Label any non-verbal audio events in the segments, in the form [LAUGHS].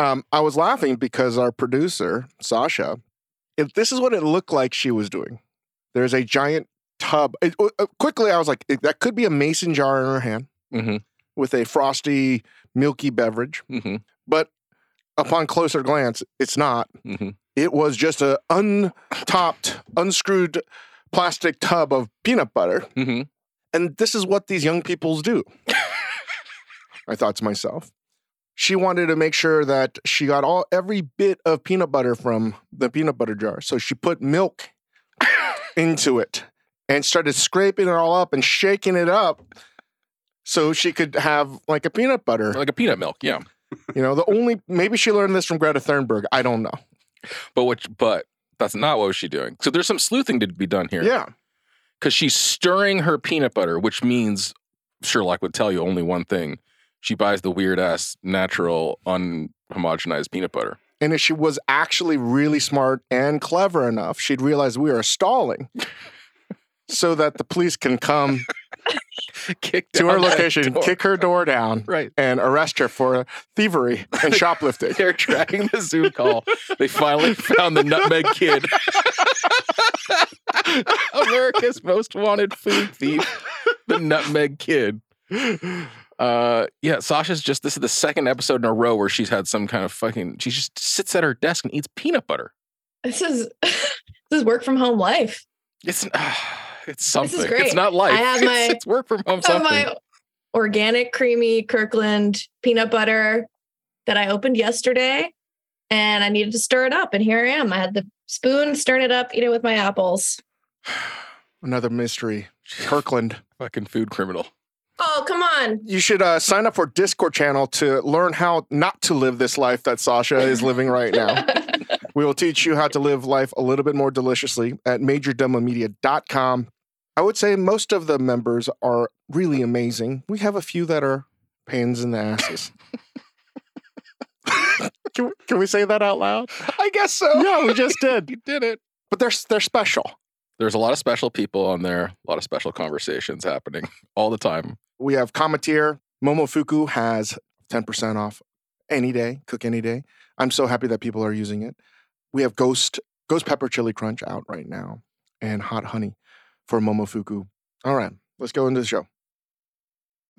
Um, I was laughing because our producer, Sasha, if this is what it looked like she was doing. There's a giant tub. It, uh, quickly, I was like, that could be a mason jar in her hand Mm-hmm. with a frosty, milky beverage. Mm-hmm. But upon closer glance, it's not. Mm-hmm. It was just a untopped, unscrewed plastic tub of peanut butter. Mm-hmm. And this is what these young peoples do. [LAUGHS] I thought to myself. She wanted to make sure that she got all every bit of peanut butter from the peanut butter jar. So she put milk into it and started scraping it all up and shaking it up so she could have like a peanut butter. Like a peanut milk, yeah. You know, the only maybe she learned this from Greta Thunberg. I don't know. But which, but that's not what was she doing. So there's some sleuthing to be done here. Yeah. because she's stirring her peanut butter, which means Sherlock would tell you only one thing: she buys the weird ass natural unhomogenized peanut butter. And if she was actually really smart and clever enough, she'd realize we are stalling [LAUGHS] so that the police can come Kick to her location, door. kick her door down, right. and arrest her for thievery and [LAUGHS] shoplifting. They're tracking the Zoom call. They finally found the Nutmeg Kid, [LAUGHS] America's most wanted food thief, the Nutmeg Kid. Uh, yeah, Sasha's just this is the second episode in a row where she's had some kind of fucking. She just sits at her desk and eats peanut butter. This is [LAUGHS] this is work from home life. It's uh, [SIGHS] it's something. is great. It's not life. I have It's- [LAUGHS] my- it's, work from home I have something. my organic, creamy Kirkland peanut butter that I opened yesterday, and I needed to stir it up, and here I am. I had the spoon, stirring it up, eat it with my apples. [SIGHS] Another mystery. Kirkland. [SIGHS] Fucking food criminal. Oh, come on! You should uh, sign up for Discord channel to learn how not to live this life that Sasha is [LAUGHS] living right now. We will teach you how to live life a little bit more deliciously at majordomomedia.com. I would say most of the members are really amazing. We have a few that are pains in the asses. [LAUGHS] can, we, can we say that out loud? I guess so. Yeah, we just [LAUGHS] did. you did it. But they're they're special. There's a lot of special people on there. A lot of special conversations happening all the time. We have Cometeer. Momofuku has 10% off any day, cook any day. I'm so happy that people are using it. We have Ghost Ghost Pepper Chili Crunch out right now and Hot Honey for Momofuku. All right, let's go into the show.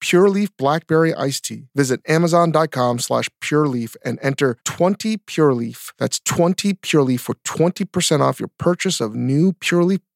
Pure Leaf Blackberry Iced Tea. Visit Amazon.com slash Pure Leaf and enter 20 Pure Leaf. That's 20 Pure Leaf for 20% off your purchase of new Pure Leaf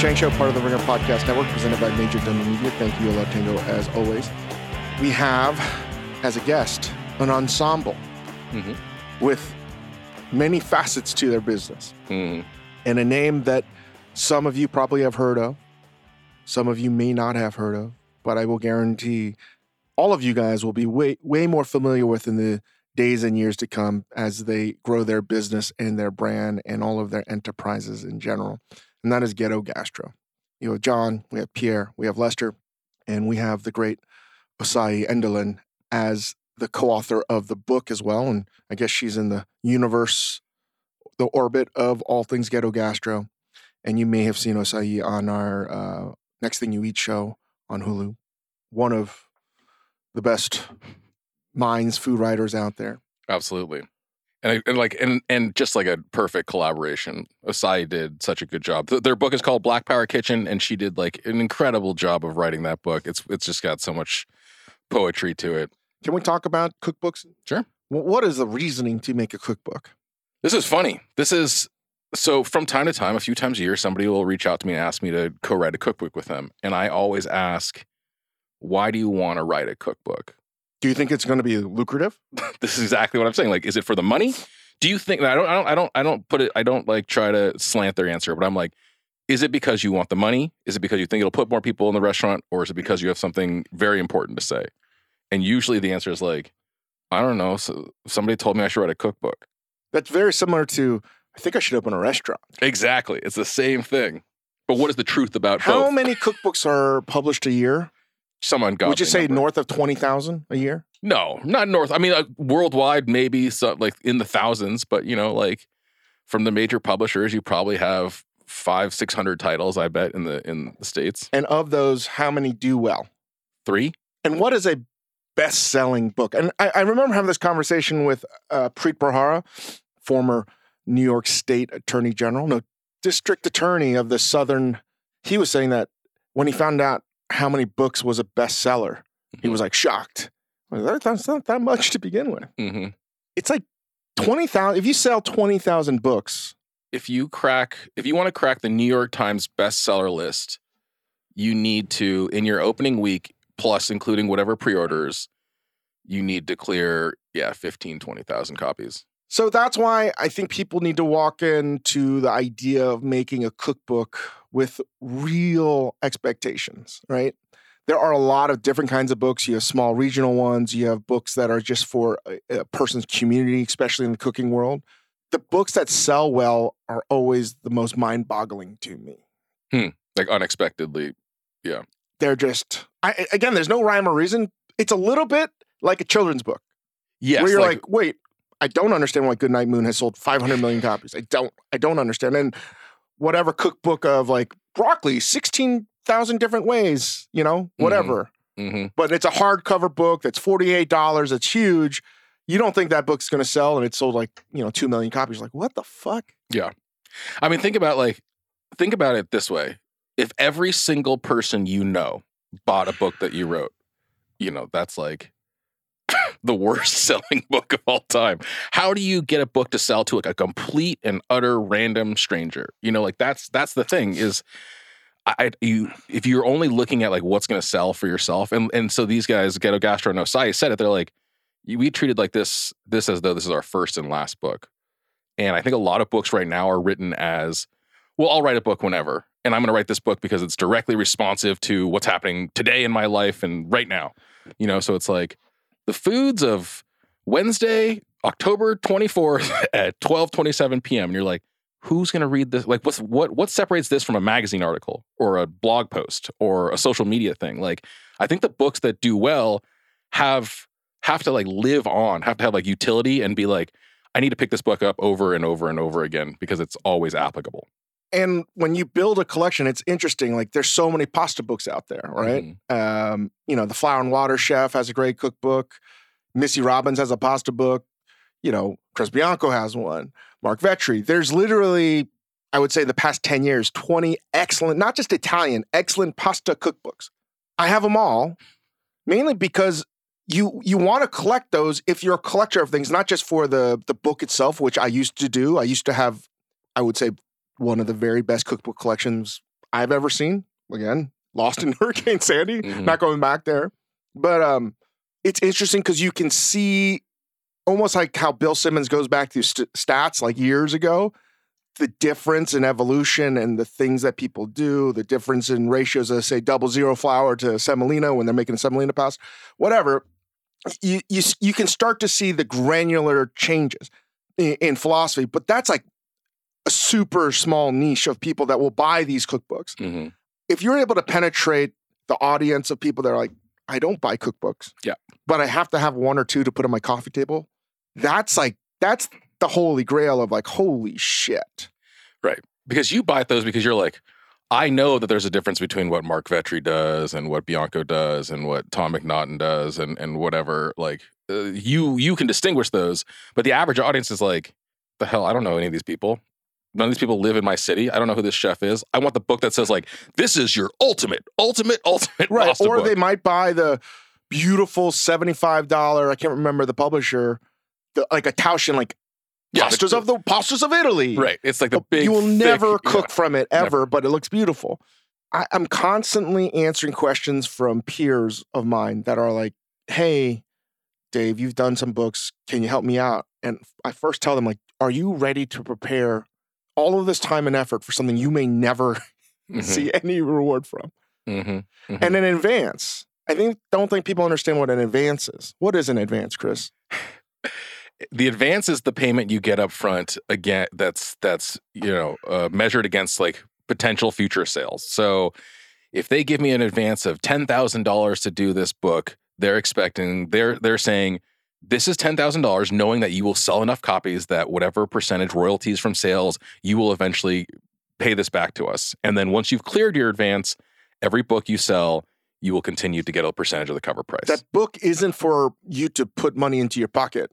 Chang Show, part of the Ringer Podcast Network, presented by Major Domo Media. Thank you, Yo La Tengo, as always. We have, as a guest, an ensemble Mhm. with many facets to their business Mhm. and a name that some of you probably have heard of, some of you may not have heard of, but I will guarantee all of you guys will be way, way more familiar with in the days and years to come as they grow their business and their brand and all of their enterprises in general. And that is Ghetto Gastro. You have Jon, we have Pierre, we have Lester, and we have the great Osayi Endolyn as the co-author of the book as well. And I guess she's in the universe, the orbit of all things Ghetto Gastro. And you may have seen Osayi on our uh, Next Thing You Eat show on Hulu. One of the best minds, food writers out there. Absolutely. And, I- and like and and just like a perfect collaboration. Osayi did such a good job. Th- Their book is called Black Power Kitchen, and she did like an incredible job of writing that book. It's it's just got so much poetry to it. Can we talk about cookbooks? Sure. Wh- What is the reasoning to make a cookbook? This is funny. This is so from time to time, a few times a year, somebody will reach out to me and ask me to co-write a cookbook with them, and I always ask, "Why do you want to write a cookbook?" Do you think it's going to be lucrative? [LAUGHS] this is exactly what I'm saying. Like, is it for the money? Do you think I don't, I don't, I don't, I don't put it, I don't like try to slant their answer, but I'm like, is it because you want the money? Is it because you think it'll put more people in the restaurant? Or is it because you have something very important to say? And usually the answer is like, I don't know. So somebody told me I should write a cookbook. That's very similar to, I think I should open a restaurant. Exactly. It's the same thing. But what is the truth about How both? many [LAUGHS] cookbooks are published a year? Some ungodly Would you say number. north of 20,000 a year? No, not north. I mean, uh, worldwide, maybe so, like in the thousands, but you know, like from the major publishers, you probably have five, six hundred titles. I bet in the in the states, And of those, how many do well? three. And what is a best selling book? And I, I remember having this conversation with uh, Preet Bharara, former New York State Attorney General, no, district attorney of the Southern. He was saying that when he found out how many books was a bestseller, he was like shocked. Like, "That- That's not that much to begin with. hmm It's like 20,000. If you sell 20,000 books, If you crack, if you want to crack the New York Times bestseller list, you need to in your opening week, plus including whatever pre-orders, you need to clear yeah 15, 20,000 copies. So that's why I think people need to walk into the idea of making a cookbook with real expectations, right? There are a lot of different kinds of books. You have small regional ones, you have books that are just for a, a person's community, especially in the cooking world. The books that sell well are always the most mind boggling to me. Hmm, like unexpectedly, Yeah. They're just, I, again, there's no rhyme or reason. It's a little bit like a children's book. yes, where you're like, wait, I don't understand why Goodnight Moon has sold 500 million copies. I don't, I don't understand. And whatever cookbook of like broccoli, 16,000 different ways, you know, whatever. Mhm. But it's a hardcover book that's $48. It's huge. You don't think that book's going to sell and it sold like, you know, 2 million copies. Like, what the fuck? Yeah. I mean, think about like, think about it this way: if every single person you know bought a book that you wrote, you know, that's like the worst [LAUGHS] selling book of all time. How do you get a book to sell to like a complete and utter random stranger? You know, like that's that's the thing is. I, you if you're only looking at like what's going to sell for yourself, and and so these guys, Ghetto Gastro and Osayi said it. They're like, we treated like this this as though this is our first and last book, and I think a lot of books right now are written as, well, I'll write a book whenever, and I'm going to write this book because it's directly responsive to what's happening today in my life and right now. You know, so it's like the foods of Wednesday, October 24th [LAUGHS] at 12:27 p.m. and you're like, who's going to read this? Like what's what what separates this from a magazine article or a blog post or a social media thing? Like I think the books that do well have have to like live on, have to have like utility and be like I need to pick this book up over and over and over again because it's always applicable. And when you build a collection, it's interesting. Like, there's so many pasta books out there, right? Mhm. Um, you know, the Flour and Water Chef has a great cookbook. Missy Robbins has a pasta book. You know, Chris Bianco has one. Marc Vetri. There's literally, I would say, the past 10 years, 20 excellent, not just Italian, excellent pasta cookbooks. I have them all, mainly because you you want to collect those if you're a collector of things, not just for the the book itself, which I used to do. I used to have, I would say, one of the very best cookbook collections I've ever seen. Again, lost in [LAUGHS] Hurricane Sandy Mhm. not going back there. But um, it's interesting because you can see almost like how Bill Simmons goes back to st- stats like years ago, the difference in evolution and the things that people do, the difference in ratios of say double zero flour to semolina when they're making a semolina pasta, whatever. You, you you can start to see the granular changes in, in philosophy, but that's like a super small niche of people that will buy these cookbooks Mhm. if you're able to penetrate the audience of people that are like, I don't buy cookbooks. Yeah. But I have to have one or two to put on my coffee table. That's like, that's the holy grail of like, holy shit. Right. Because you buy those because you're like, I know that there's a difference between what Marc Vetri does and what Bianco does and what Tom McNaughton does and and whatever. Like uh, you you can distinguish those, but the average audience is like, the hell, I don't know any of these people. None of these people live in my city. I don't know who this chef is. I want the book that says like, this is your ultimate, ultimate, [LAUGHS] ultimate right. pasta Or book. they might buy the beautiful seventy-five dollar. I can't remember the publisher. The, like Italian, like Yeah, pastas the- of the pastas of Italy. right. It's like the big. you will thick- never yeah. cook from it Never. ever, but it looks beautiful. I, I'm constantly answering questions from peers of mine that are like, "Hey, Dave, you've done some books. Can you help me out?" And I first tell them like, "Are you ready to prepare all of this time and effort for something you may never [LAUGHS] Mhm, see any reward from?" mhm, mhm. And in advance, I think don't think people understand what an advance is. What is an advance, Chris? the advance is the payment you get up front again that's that's you know uh, measured against like potential future sales so if they give me an advance of $10,000 to do this book they're expecting they're they're saying this is $10,000 knowing that you will sell enough copies that whatever percentage royalties from sales you will eventually pay this back to us and then once you've cleared your advance every book you sell you will continue to get a percentage of the cover price That book isn't for you to put money into your pocket.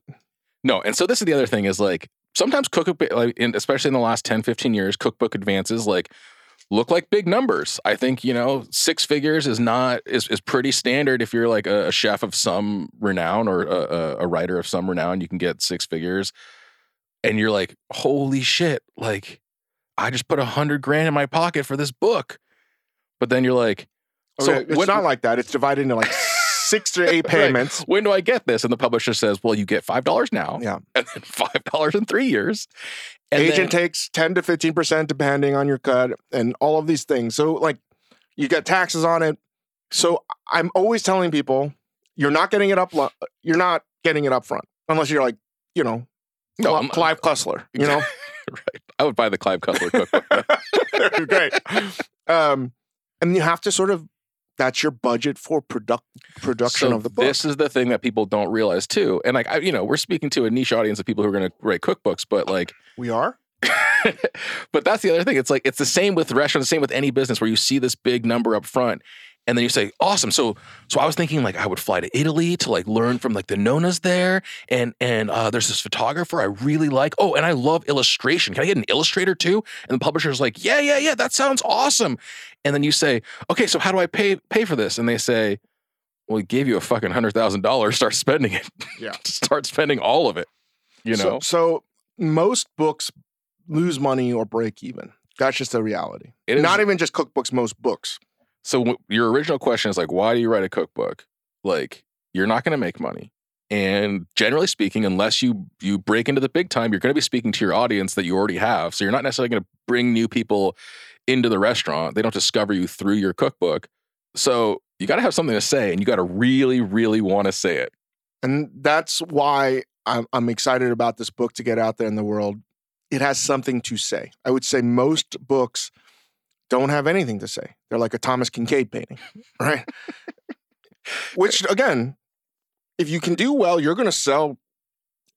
No, and so this is the other thing is like sometimes cookbook, like especially in the last 10, 15 years, cookbook advances like look like big numbers. I think you know six figures is not is is pretty standard if you're like a, a chef of some renown or a, a, writer of some renown. You can get six figures, and you're like, holy shit! Like I just put a hundred grand in my pocket for this book, but then you're like, oh, so Okay, it's when- not like that. It's divided into like six to eight [LAUGHS] Right. payments. when do I get this? And the publisher says, well, you get five dollars now, Yeah. [LAUGHS] and then five dollars in three years. And Agent then- takes 10 to 15% depending on your cut and all of these things. So, like, you get taxes on it. So, I'm always telling people you're not getting it up, you're not getting it up front unless you're like, you know, No, Cli- I'm- Clive Cussler, you know? [LAUGHS] right. I would buy the Clive Cussler cookbook. [LAUGHS] Great. Um, and you have to sort of, that's your budget for product production so of the book. this is the thing that people don't realize too. And like, I, you know, we're speaking to a niche audience of people who are going to write cookbooks, but like, we are? [LAUGHS] but that's the other thing. It's like it's the same with restaurants, the same with any business where you see this big number up front, and then you say, "Awesome!" So, so I was thinking like I would fly to Italy to like learn from like the nonas there, and and uh, there's this photographer I really like. Oh, and I love illustration. Can I get an illustrator too? And the publisher's like, "Yeah, yeah, yeah, that sounds awesome." And then you say, "Okay, so how do I pay pay for this?" And they say, "Well, we gave you a fucking hundred thousand dollars. Start spending it. Yeah. [LAUGHS] Start spending all of it." You So- know, So, most books lose money or break even. That's just the reality. It is- Not even just cookbooks, most books. So your original question is like, why do you write a cookbook? Like, you're not going to make money, and generally speaking, unless you you break into the big time, you're going to be speaking to your audience that you already have. So you're not necessarily going to bring new people into the restaurant. They don't discover you through your cookbook. So you got to have something to say, and you got to really, really want to say it. And that's why I'm, I'm excited about this book to get out there in the world. It has something to say. I would say most books don't have anything to say. They're like a Thomas Kinkade painting, [LAUGHS] right? Which, again, if you can do well, you're going to sell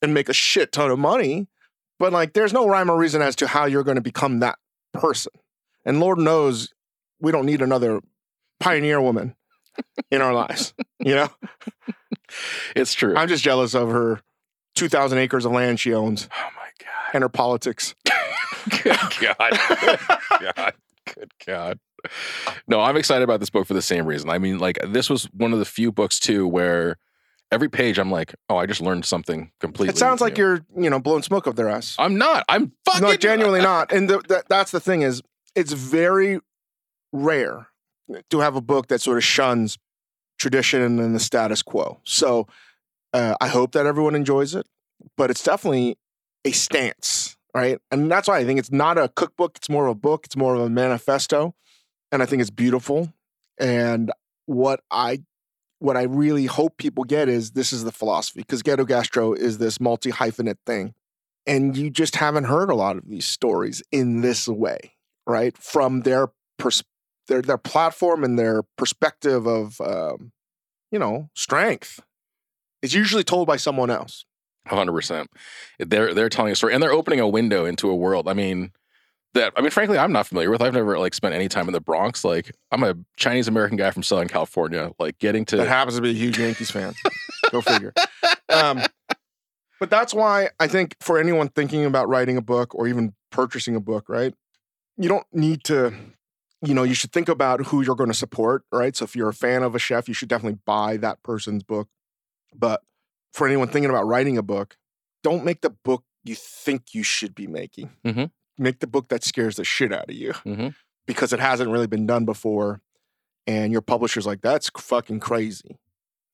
and make a shit ton of money. But like, there's no rhyme or reason as to how you're going to become that person. And Lord knows we don't need another pioneer woman in our lives. [LAUGHS] You know, It's true. I'm just jealous of her 2,000 acres of land she owns oh my god. and her politics. [LAUGHS] Good God. Good God. Good God. No, I'm excited about this book for the same reason. I mean, like, this was one of the few books, too, where every page I'm like, oh, I just learned something completely. It sounds like you're, you know, blowing smoke up their ass. I'm not. I'm fucking. No, genuinely [LAUGHS] not. And the, the, that's the thing is, it's very rare to have a book that sort of shuns tradition and the status quo. So uh, I hope that everyone enjoys it, but it's definitely a stance, right? And that's why I think it's not a cookbook. It's more of a book. It's more of a manifesto, and I think it's beautiful. And what I what I really hope people get is this is the philosophy because ghetto gastro is this multi hyphenate thing and you just haven't heard a lot of these stories in this way, right? From their pers- their their platform and their perspective of um, you know strength. It's usually told by someone else. hundred percent. They're they're telling a story and they're opening a window into a world. I mean, that I mean, frankly, I'm not familiar with. I've never like spent any time in the Bronx. Like, I'm a Chinese American guy from Southern California. Like, getting to That happens to be a huge Yankees fan. Go figure. [LAUGHS] Um, but that's why I think for anyone thinking about writing a book or even purchasing a book, right? You don't need to, you know, you should think about who you're going to support, right? So if you're a fan of a chef, you should definitely buy that person's book. But for anyone thinking about writing a book, don't make the book you think you should be making. Mhm. Make the book that scares the shit out of you hmm because it hasn't really been done before. And your publisher's like, that's fucking crazy.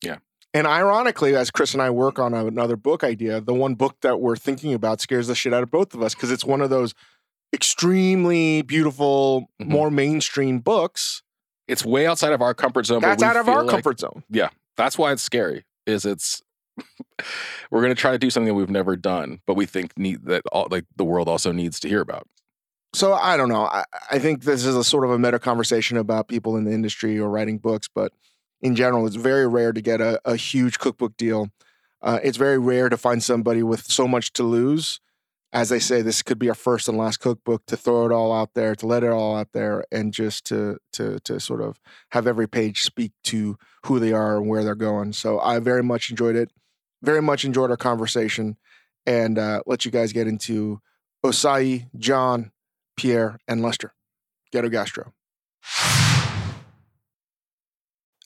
Yeah. And ironically, as Chris and I work on another book idea, the one book that we're thinking about scares the shit out of both of us because it's one of those extremely beautiful, Mhm. more mainstream books. It's way outside of our comfort zone. That's out of our like- comfort zone. Yeah. That's why it's scary. Is it's we're going to try to do something we've never done, but we think need that all like the world also needs to hear about. So I don't know. I, I think this is a sort of a meta conversation about people in the industry or writing books, but in general, it's very rare to get a, a huge cookbook deal. Uh, it's very rare to find somebody with so much to lose. As they say, this could be our first and last cookbook to throw it all out there, to let it all out there, and just to to to sort of have every page speak to who they are and where they're going. So I very much enjoyed it. Very much enjoyed our conversation, and uh, let you guys get into Osayi, Jon, Pierre, and Lester. Ghetto Gastro.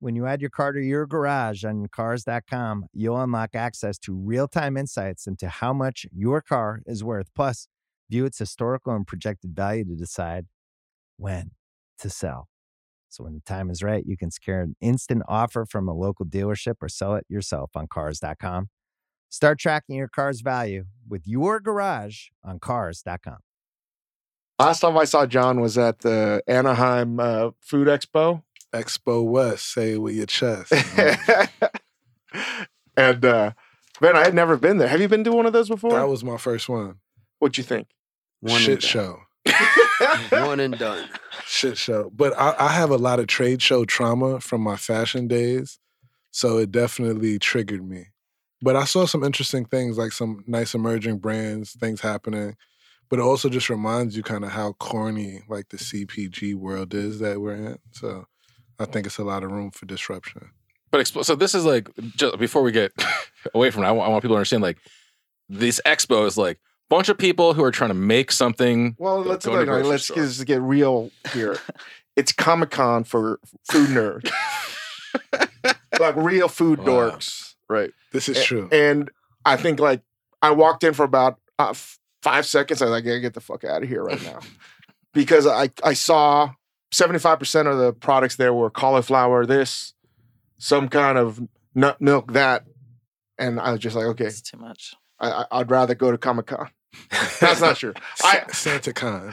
When you add your car to your garage on Cars.com, you'll unlock access to real time insights into how much your car is worth. Plus, view its historical and projected value to decide when to sell. So, when the time is right, you can secure an instant offer from a local dealership or sell it yourself on Cars.com. Start tracking your car's value with your garage on Cars.com. Last time I saw Jon was at the Anaheim uh, Food Expo. Expo West, say it with your chest. [LAUGHS] and uh, man, I had never been there. Have you been to one of those before? that was my first one. What'd you think? One Shit show. [LAUGHS] One and done. Shit show. But I, I have a lot of trade show trauma from my fashion days. So it definitely triggered me. But I saw some interesting things, like some nice emerging brands, things happening. But it also just reminds you kind of how corny like the CPG world is that we're in. So I think it's a lot of room for disruption. But expl- so this is like just before we get [LAUGHS] away from it, I want, I want people to understand like this expo is like a bunch of people who are trying to make something. Well, Go- let's go to no, no, let's store. just get real here. [LAUGHS] it's Comic Con for food nerds, [LAUGHS] like real food Wow. dorks, right? This is A- true. And I think like I walked in for about uh, f- five seconds. I was like, I gotta get the fuck out of here right now, because I I saw seventy five percent of the products there were cauliflower this, some kind of nut milk that, and I was just like, okay, It's too much. I, I- I'd rather go to Comic Con. That's not true. [LAUGHS] I Santa Con.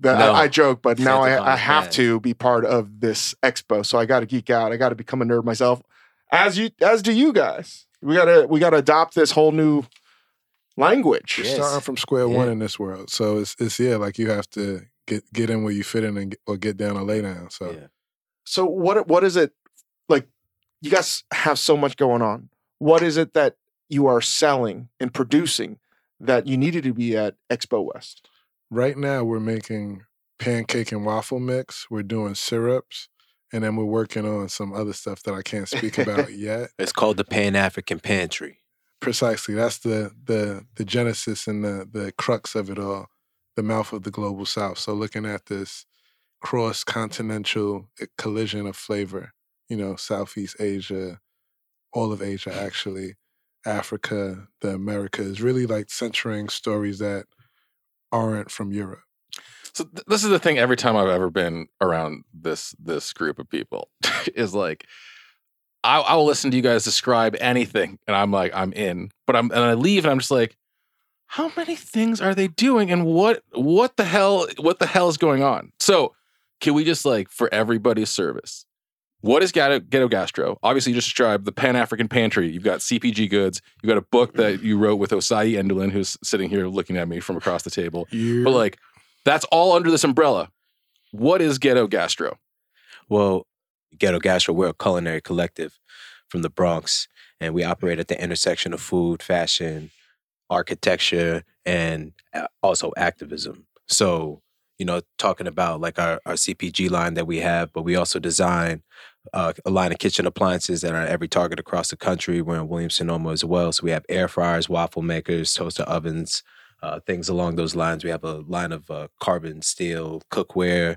that No. I, I joke, but now Santa Con I, I have bad. to be part of this expo. So I got to geek out. I got to become a nerd myself, as you as do you guys. We gotta we gotta adopt this whole new language. Yes. starting from square one in this world. So it's it's yeah, like you have to get get in where you fit in and get, or get down or lay down. So Yeah. So what what is it like? You guys have so much going on. What is it that you are selling and producing that you needed to be at Expo West? right now we're making pancake and waffle mix. We're doing syrups, and then we're working on some other stuff that I can't speak about [LAUGHS] yet. It's called the Pan African Pantry. Precisely, that's the the the genesis and the the crux of it all. The mouth of the global south. So looking at this cross continental eh, collision of flavor, you know, Southeast Asia, all of Asia actually, Africa, the Americas, really like centering stories that aren't from Europe. So th- this is the thing. Every time I've ever been around this this group of people, [LAUGHS] is like, I, I will listen to you guys describe anything, and I'm like, I'm in. But I'm and I leave, and I'm just like, how many things are they doing, and what what the hell what the hell is going on? So can we just like for everybody's service? What is Ghetto, Ghetto Gastro? Obviously, you just described the Pan African Pantry. You've got CPG goods. You've got a book that you wrote with Osayi Endolyn, who's sitting here looking at me from across the table. But like, that's all under this umbrella. What is Ghetto Gastro? Well, Ghetto Gastro, we're a culinary collective from the Bronx, and we operate at the intersection of food, fashion, architecture, and uh, also activism. So, you know, talking about like our, our CPG line that we have, but we also design uh, a line of kitchen appliances that are every target across the country. We're in Williams Sonoma as well. So we have air fryers, waffle makers, toaster ovens, uh, things along those lines. We have a line of uh, carbon steel cookware.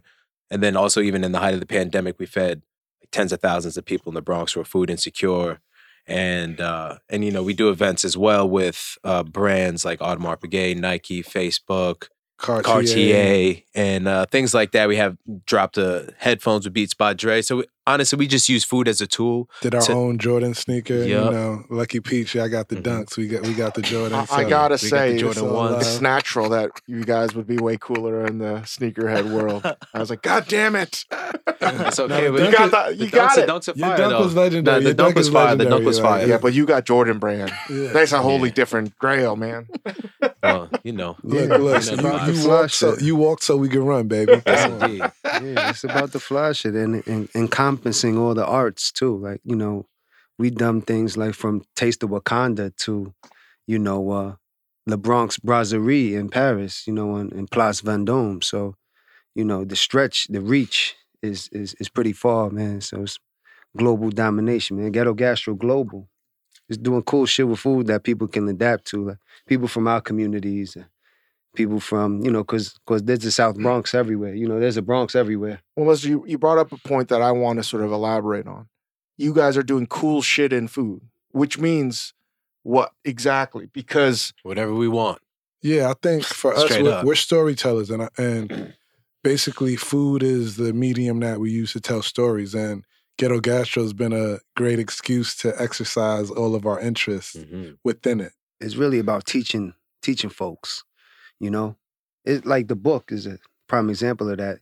And then also, even in the height of the pandemic, we fed tens of thousands of people in the Bronx who are food insecure. And uh, and you know we do events as well with uh, brands like Audemars Piguet, Nike, Facebook, Cartier. Cartier, and uh, things like that. We have dropped uh, headphones with Beats by Dre. So we, honestly, we just use food as a tool. Did our to- own Jordan sneaker. You know, Lucky Peach. I got the Mhm. dunks. We got we got the Jordan. I, I gotta we say, Jordan it's, ones. it's natural that you guys would be way cooler in the sneakerhead world. I was like, God damn it! [LAUGHS] It's [LAUGHS] okay. the but you got that. the You got dunks, it. The dunks are Your dunk though. was legendary. The, Your the dunk was is fire. The legendary, dunk was like, fire. Yeah, but you got Jordan brand. Yeah. That's a wholly Yeah. different grail, man. [LAUGHS] Well, [LAUGHS] you know. Look, Yeah, look, it's you, about you the walk so you walk so we can run, baby. Yes, indeed. yeah, it's about the flash it and, and encompassing all the arts too. Like, you know, we done things like from Taste of Wakanda to, you know, uh the Bronx Brasserie in Paris, you know, and, and Place Vendôme. So, you know, the stretch, the reach is is is pretty far, man. So it's global domination, man. Ghetto Gastro Global. It's doing cool shit with food that people can adapt to. Like people from our communities, people from, you know, cause cause there's the South Bronx everywhere. You know, there's a Bronx everywhere. Well, Leslie, you, you brought up a point that I want to sort of elaborate on. You guys are doing cool shit in food, which means what exactly? Because Whatever we want. Yeah, I think [LAUGHS] for us, we're, we're storytellers, and I- and basically, food is the medium that we use to tell stories. And Ghetto Gastro has been a great excuse to exercise all of our interests Mhm. within it. It's really about teaching teaching folks. You know, it's like the book is a prime example of that.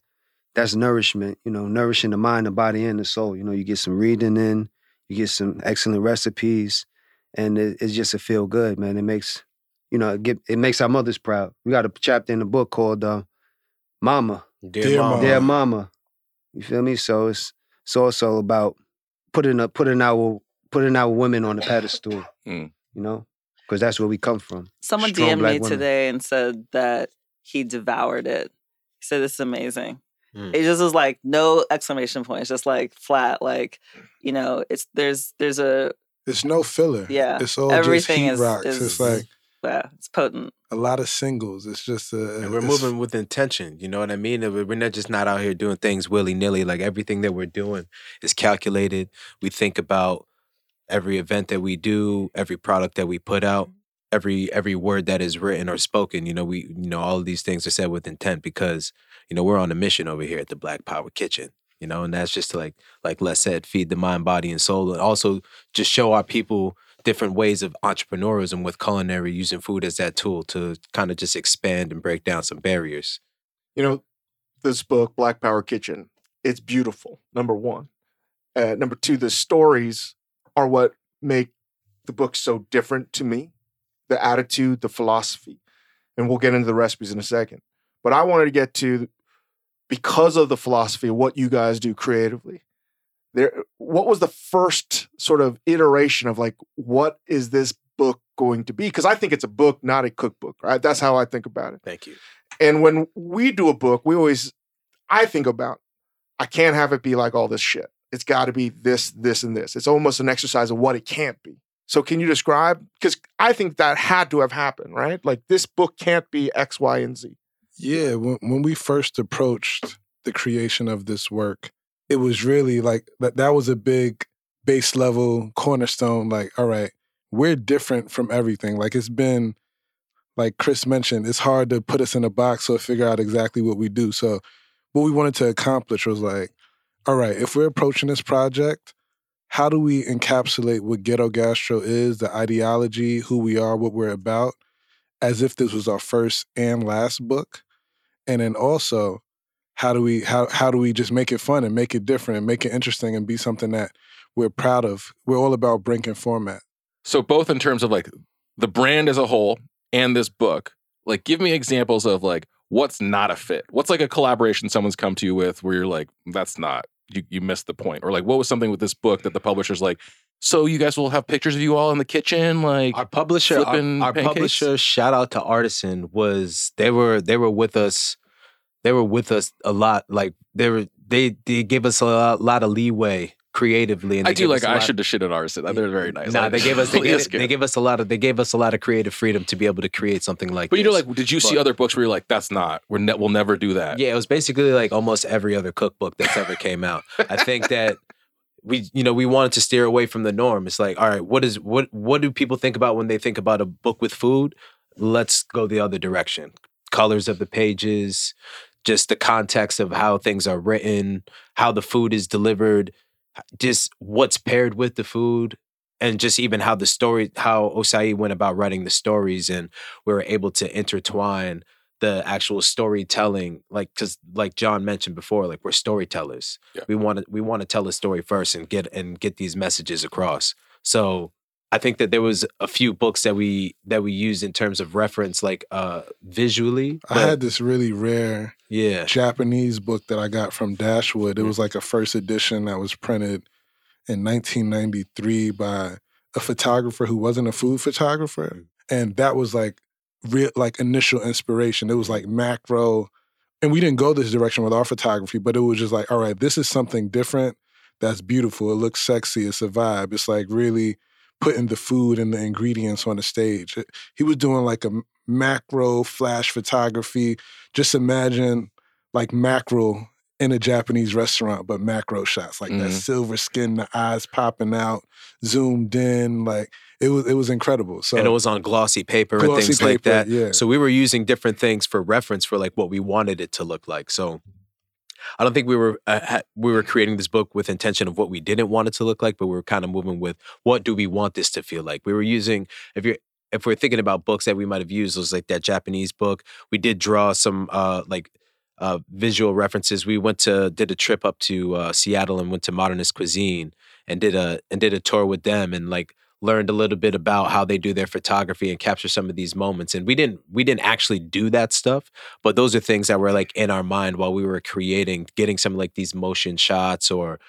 That's nourishment. You know, nourishing the mind, the body, and the soul. You know, you get some reading in, you get some excellent recipes, and it, it's just a feel good, man. It makes you know, it, get, it makes our mothers proud. We got a chapter in the book called uh, "Mama." Dear, Dear mama. Mama. Dear mama. You feel me? So it's it's also about putting up putting our putting our women on the pedestal. Mm. You know? Because that's where we come from. Someone Strong DM'd me women. today and said that he devoured it. He said this is amazing. Mm. It just was like no exclamation point. It's just like flat. Like, you know, it's there's there's a It's no filler. yeah. It's all everything just heat is, rocks. is it's like yeah, it's potent. a lot of singles. It's just a. And we're moving with intention. You know what I mean? We're we're not just not out here doing things willy nilly. Like everything that we're doing is calculated. We think about every event that we do, every product that we put out, every every word that is written or spoken. You know, we you know all of these things are said with intent because you know we're on a mission over here at the Black Power Kitchen. You know, and that's just to like like Les said, feed the mind, body, and soul, and also just show our people different ways of entrepreneurism with culinary, using food as that tool to kind of just expand and break down some barriers. you know, this book, Black Power Kitchen, it's beautiful. Number one. Uh, number two, the stories are what make the book so different to me. The attitude, the philosophy, and we'll get into the recipes in a second. But I wanted to get to because of the philosophy of what you guys do creatively. There, what was the first sort of iteration of like, what is this book going to be? Because I think it's a book, not a cookbook. Right? That's how I think about it. Thank you. And when we do a book, we always, I think about, I can't have it be like all this shit. It's got to be this, this, and this. It's almost an exercise of what it can't be. So can you describe? Because I think that had to have happened, right? Like this book can't be X, Y, and Z. Yeah, when when we first approached the creation of this work, it was really like that that was a big base level cornerstone like all right, we're different from everything. Like it's been like Chris mentioned, it's hard to put us in a box or figure out exactly what we do. So what we wanted to accomplish was like, all right, if we're approaching this project, how do we encapsulate what ghetto gastro is, the ideology, who we are, what we're about, as if this was our first and last book? And then also, how do we how how do we just make it fun and make it different and make it interesting and be something that we're proud of? We're all about breaking format. So both in terms of like the brand as a whole and this book, like give me examples of like what's not a fit. What's like a collaboration someone's come to you with where you're like, that's not you you missed the point. Or like what was something with this book that the publisher's like, so you guys will have pictures of you all in the kitchen, like Our publisher, our, our publisher, shout out to Artisan, was they were they were with us, they were with us a lot. Like they were they they gave us a lot, lot of leeway creatively. And I do like I should have shit at ours. They're very nice. Nah, they gave us [LAUGHS] they gave, they gave us a lot of they gave us a lot of creative freedom to be able to create something like. But you know, like, did you see other books where you're like, that's not, we're ne- we'll never do that. Yeah, it was basically like almost every other cookbook that's ever came out. I think that we, you know, we wanted to steer away from the norm. It's like, all right, what is what what do people think about when they think about a book with food? Let's go the other direction. Colors of the pages, just the context of how things are written, how the food is delivered, just what's paired with the food. And just even how the story, how Osayi went about writing the stories, and we were able to intertwine the actual storytelling like because like jon mentioned before like we're storytellers Yeah. we want to we want to tell a story first and get and get these messages across so i think that there was a few books that we that we used in terms of reference like uh visually I had this really rare yeah Japanese book that I got from Dashwood. It was like a first edition that was printed in 1993 by a photographer who wasn't a food photographer, and that was like real, like initial inspiration. It was like macro, and we didn't go this direction with our photography, but it was just like, all right, this is something different. That's beautiful. It looks sexy. It's a vibe. It's like really putting the food and the ingredients on the stage. He was doing like a macro flash photography. Just imagine like mackerel in a Japanese restaurant, but macro shots, like that Mhm. silver skin, the eyes popping out, zoomed in, like it was it was incredible. So and it was on glossy paper and Glossy things like that yeah. so we were using different things for reference for like what we wanted it to look like so I don't think we were uh, we were creating this book with intention of what we didn't want it to look like, but we were kind of moving with what do we want this to feel like. We were using if you're if we're thinking about books that we might have used, it was like that Japanese book. We did draw some uh like uh visual references. We went to did a trip up to uh, Seattle and went to Modernist Cuisine and did a and did a tour with them and like learned a little bit about how they do their photography and capture some of these moments and we didn't we didn't actually do that stuff but those are things that were like in our mind while we were creating getting some like these motion shots or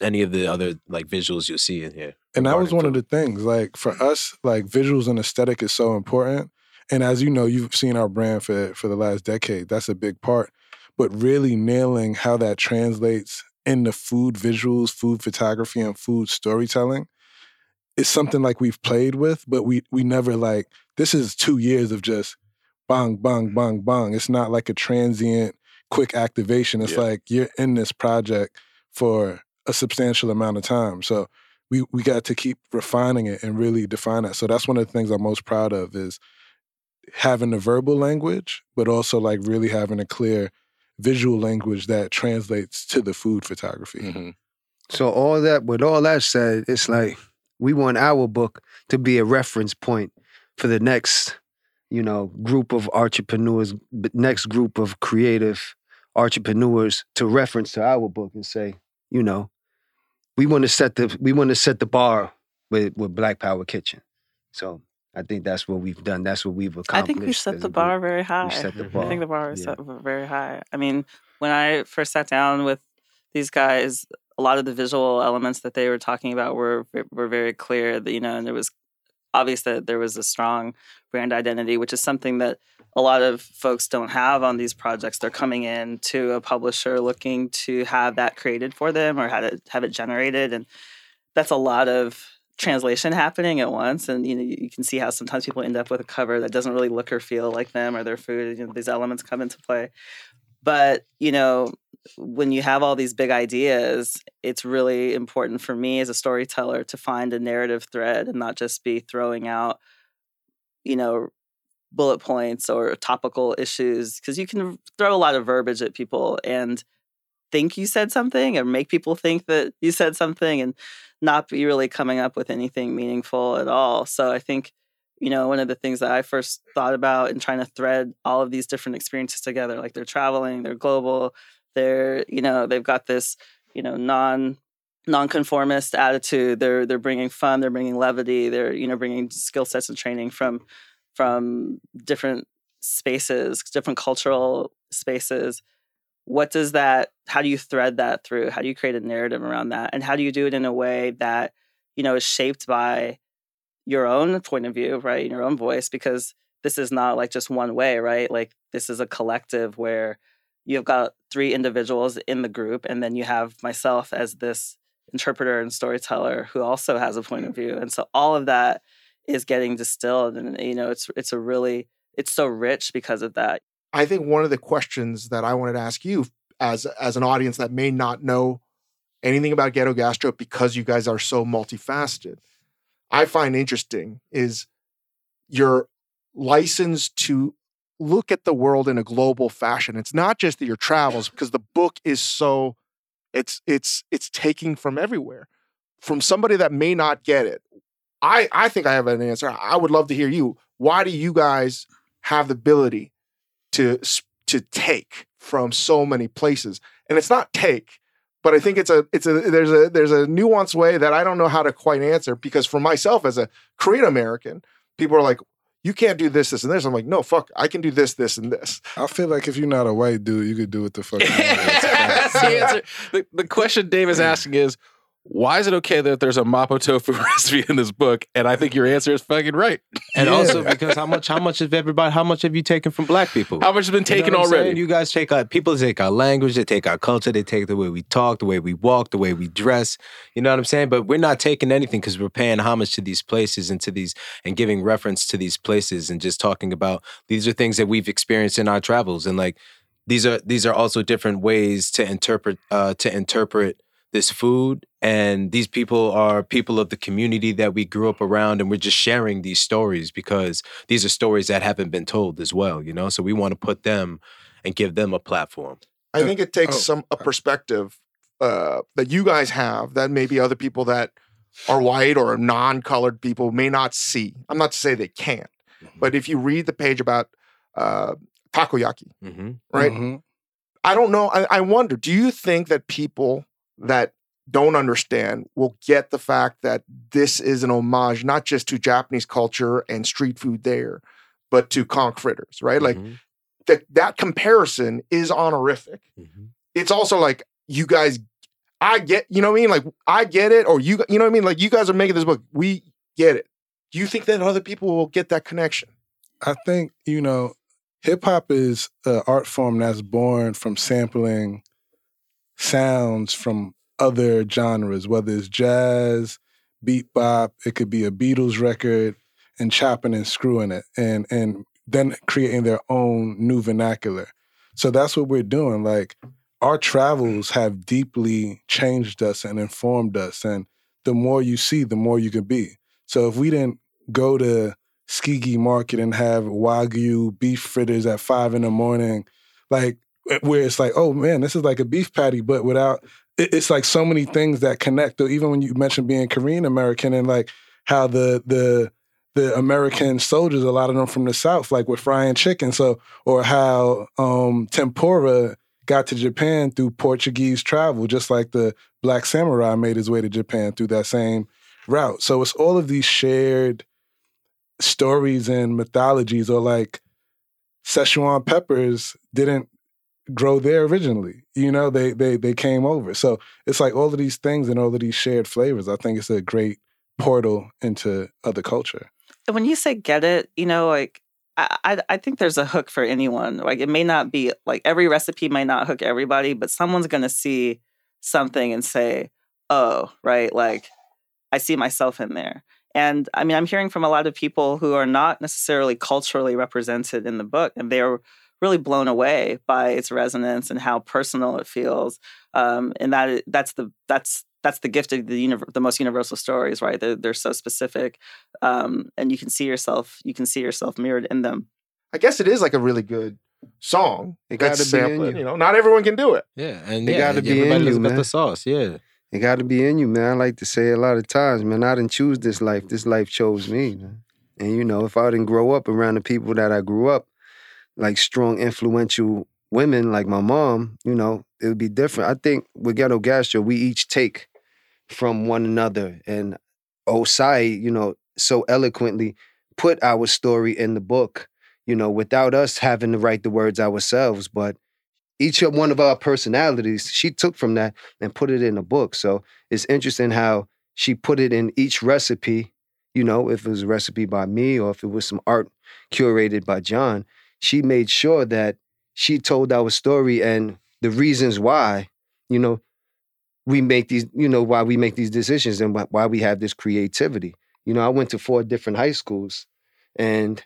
any of the other like visuals you'll see in here and that was one of the things like for us like visuals and aesthetic is so important and as you know you've seen our brand for for the last decade that's a big part but really nailing how that translates into food visuals food photography and food storytelling is something like we've played with but we we never like this is two years of just bang bang bang bang it's not like a transient quick activation it's Yeah. like you're in this project for a substantial amount of time so we we got to keep refining it and really define it. So that's one of the things I'm most proud of is having the verbal language, but also like really having a clear visual language that translates to the food photography. Mhm. So all that, with all that said, it's like we want our book to be a reference point for the next, you know, group of entrepreneurs, next group of creative entrepreneurs to reference to our book and say, you know, we want to set the we want to set the bar with with Black Power Kitchen. So I think that's what we've done. That's what we've accomplished. I think we set the bar very high. [LAUGHS] We set the bar. I think the bar is Yeah. set very high. I mean, when I first sat down with these guys, a lot of the visual elements that they were talking about were were very clear. You know, and there was obvious that there was a strong brand identity, which is something that a lot of folks don't have on these projects. They're coming in to a publisher looking to have that created for them or have it have it generated, and that's a lot of translation happening at once and you know you can see how sometimes people end up with a cover that doesn't really look or feel like them or their food you know these elements come into play but you know when you have all these big ideas it's really important for me as a storyteller to find a narrative thread and not just be throwing out you know bullet points or topical issues because you can throw a lot of verbiage at people and think you said something or make people think that you said something and not be really coming up with anything meaningful at all. So I think, you know, one of the things that I first thought about in trying to thread all of these different experiences together, like they're traveling, they're global, they're, you know, they've got this, you know, non nonconformist attitude. They're they're bringing fun, they're bringing levity, they're you know bringing skill sets and training from from different spaces, different cultural spaces. What does that? How do you thread that through? How do you create a narrative around that? And how do you do it in a way that you know is shaped by your own point of view, right? Your own voice, because this is not like just one way, right? Like this is a collective where you've got three individuals in the group, and then you have myself as this interpreter and storyteller who also has a point of view. And so all of that is getting distilled and you know it's it's a really it's so rich because of that. I think one of the questions that I wanted to ask you as as an audience that may not know anything about ghetto gastro because you guys are so multifaceted, I find interesting is your license to look at the world in a global fashion. It's not just that your travels because the book is so it's it's it's taking from everywhere. From somebody that may not get it. I I think I have an answer. I would love to hear you. Why do you guys have the ability to to take from so many places? And it's not take, but I think it's a it's a there's a there's a nuanced way that I don't know how to quite answer because for myself as a Korean American, people are like, you can't do this, this, and this. I'm like, no, fuck, I can do this, this, and this. I feel like if you're not a white dude, you could do what the fuck. you want. [LAUGHS] That's the answer. The, the question Dave is asking is, why is it okay that there's a mapo tofu [LAUGHS] recipe in this book? And I think your answer is fucking right. And Yeah. also because how much how much of everybody how much have you taken from black people? How much has been You know taken what I'm saying? already? You guys take our people take our language, they take our culture, they take the way we talk, the way we walk, the way we dress. You know what I'm saying? But we're not taking anything because we're paying homage to these places and to these and giving reference to these places and just talking about these are things that we've experienced in our travels and like these are these are also different ways to interpret uh to interpret this food and these people are people of the community that we grew up around and we're just sharing these stories because these are stories that haven't been told as well you know so we want to put them and give them a platform I think it takes oh, some a perspective uh, that you guys have that maybe other people that are white or non-colored people may not see. I'm not to say they can't, but if you read the page about uh, takoyaki, mm-hmm. right? Mhm. I don't know. I, I wonder. Do you think that people that don't understand will get the fact that this is an homage not just to Japanese culture and street food there, but to conch fritters, right? Like Mm-hmm. that that comparison is honorific. Mhm. It's also like you guys, I get, you know what I mean? Like I get it, or you, you know what I mean? Like you guys are making this book, we get it. Do you think that other people will get that connection? I think you know, hip hop is an art form that's born from sampling sounds from other genres, whether it's jazz, bebop, it could be a Beatles record, and chopping and screwing it, and and then creating their own new vernacular. So that's what we're doing. Like our travels have deeply changed us and informed us, and the more you see, the more you can be. So if we didn't go to Tsukiji Market and have Wagyu beef fritters at five in the morning, like where it's like, oh man, this is like a beef patty, but without it- it's like so many things that connect. Though even when you mentioned being Korean American and like how the the the American soldiers, a lot of them from the South, like with frying chicken. So or how um tempura got to Japan through Portuguese travel, just like the Black Samurai made his way to Japan through that same route. So it's all of these shared stories and mythologies, or like Szechuan peppers didn't grow there originally. You know, they they they came over. So it's like all of these things and all of these shared flavors. I think it's a great portal into other culture. And when you say get it, you know, like I, I think there's a hook for anyone. Like it may not be like every recipe might not hook everybody, but someone's gonna see something and say, "Oh, right, like I see myself in there." And I mean, I'm hearing from a lot of people who are not necessarily culturally represented in the book, and they're really blown away by its resonance and how personal it feels. Um, and that that's the that's that's the gift of the univ- the most universal stories, right? They're, they're so specific, um, and you can see yourself you can see yourself mirrored in them. I guess it is like a really good song. It gotta be in sample it. you. You know, not everyone can do it. Yeah, and It yeah, gotta be in you, man. the sauce. Yeah, It got to be in you, man. I like to say a lot of times, man. I didn't choose this life. This life chose me, man. And you know, if I didn't grow up around the people that I grew up, like strong, influential women, like my mom, you know, it would be different. I think with Ghetto Gastro, we each take from one another, and Osayi, you know, so eloquently put our story in the book. You know, without us having to write the words ourselves, but each one of our personalities, she took from that and put it in a book. So it's interesting how she put it in each recipe. You know, if it was a recipe by me or if it was some art curated by Jon, she made sure that she told our story and the reasons why, you know, we make these, you know, why we make these decisions and why- we have this creativity. You know, I went to four different high schools and,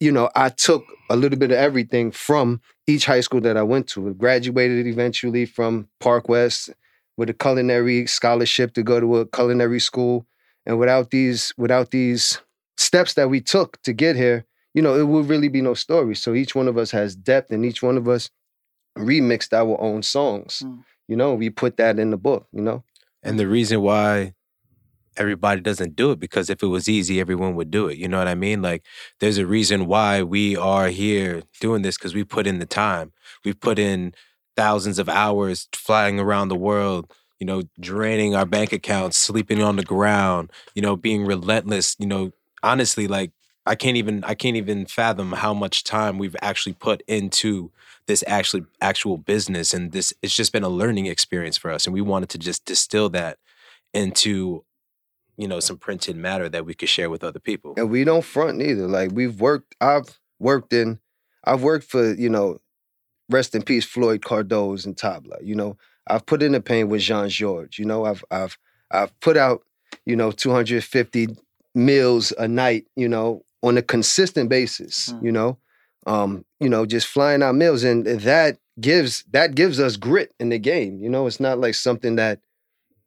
you know, I took a little bit of everything from each high school that I went to. I graduated eventually from Park West with a culinary scholarship to go to a culinary school. And without these, without these steps that we took to get here, you know, it would really be no story. So each one of us has depth and each one of us remixed our own songs. Mm. You know, we put that in the book, you know? and the reason why everybody doesn't do it because if it was easy, everyone would do it. You know what I mean? Like, there's a reason why we are here doing this because we put in the time. We've put in thousands of hours flying around the world. You know, draining our bank accounts, sleeping on the ground. You know, being relentless. You know, honestly, like I can't even I can't even fathom how much time we've actually put into this actually actual business and this it's just been a learning experience for us and we wanted to just distill that into you know some printed matter that we could share with other people and we don't front neither. Like we've worked, I've worked in, I've worked for you know, rest in peace Floyd Cardoz and Tabla. You know, I've put in the pain with Jean Georges. You know, I've I've I've put out you know 250 meals a night. You know, on a consistent basis. Mm. You know, um, you know, just flying our meals, and that gives that gives us grit in the game. You know, it's not like something that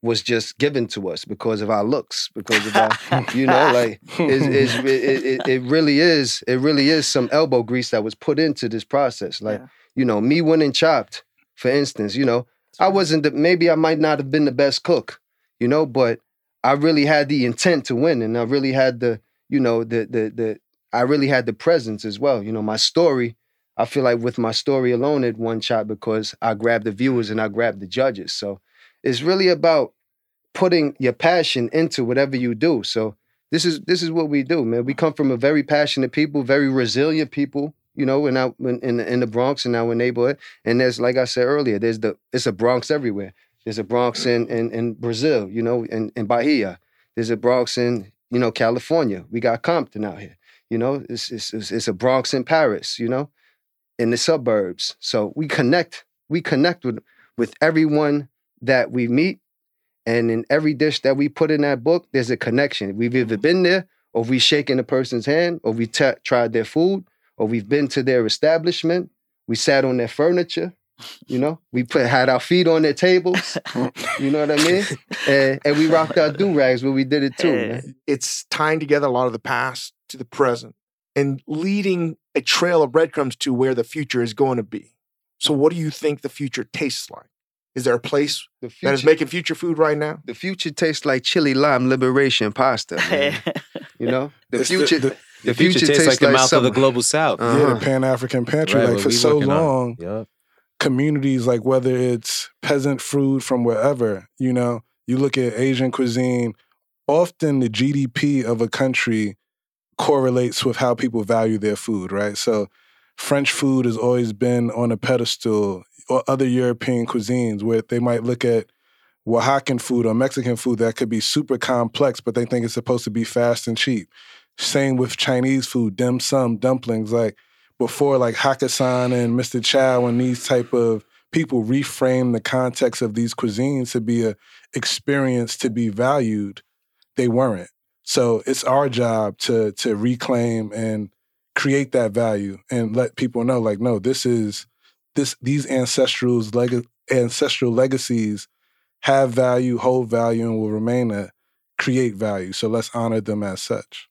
was just given to us because of our looks, because of our, you know, [LAUGHS] like it's, it's, it, it, it really is, it really is some elbow grease that was put into this process. Like, Yeah. you know, me winning Chopped, for instance, you know, I wasn't, the, maybe I might not have been the best cook, you know, but I really had the intent to win, and I really had the, you know, the the the, I really had the presence as well. You know, my story. I feel like with my story alone, it one shot because I grabbed the viewers and I grabbed the judges. So it's really about putting your passion into whatever you do. So this is this is what we do, man. We come from a very passionate people, very resilient people. You know, in in, in the Bronx in our neighborhood, and there's like I said earlier, there's the it's a Bronx everywhere. There's a Bronx in in, in Brazil, you know, in, in Bahia. There's a Bronx in you know California. We got Compton out here. You know, it's it's it's, a Bronx in Paris. You know, in the suburbs. So we connect. We connect with with everyone that we meet, and in every dish that we put in that book, there's a connection. We've either mm-hmm. been there, or we shaken a person's hand, or we t- tried their food, or we've been to their establishment. We sat on their furniture. You know, we put had our feet on their tables. [LAUGHS] You know what I mean? And, and we rocked our do rags where we did it too. Hey. Man. It's tying together a lot of the past to the present and leading a trail of breadcrumbs to where the future is going to be. So, what do you think the future tastes like? Is there a place The that is making future food right now? the future tastes like chili lime liberation pasta. [LAUGHS] You know, the It's future. the- The, the future, tastes, like the mouth of the global south Uh, yeah, Uh-huh. the Pan African Pantry. Right, like for so long, Yup. Communities like whether it's peasant food from wherever, you know, you look at Asian cuisine, often the GDP of a country correlates with how people value their food, right? So French food has always been on a pedestal or other European cuisines where they might look at Oaxacan food or Mexican food that could be super complex, but they think it's supposed to be fast and cheap. Same with Chinese food, dim sum, dumplings. Like before, like Hakkasan and Mr. Chow and these type of people reframe the context of these cuisines to be a experience to be valued, they weren't. So it's our job to to reclaim and create that value and let people know, like, no, this is this these ancestral leg- ancestral legacies have value, hold value, and will remain to create value. So let's honor them as such.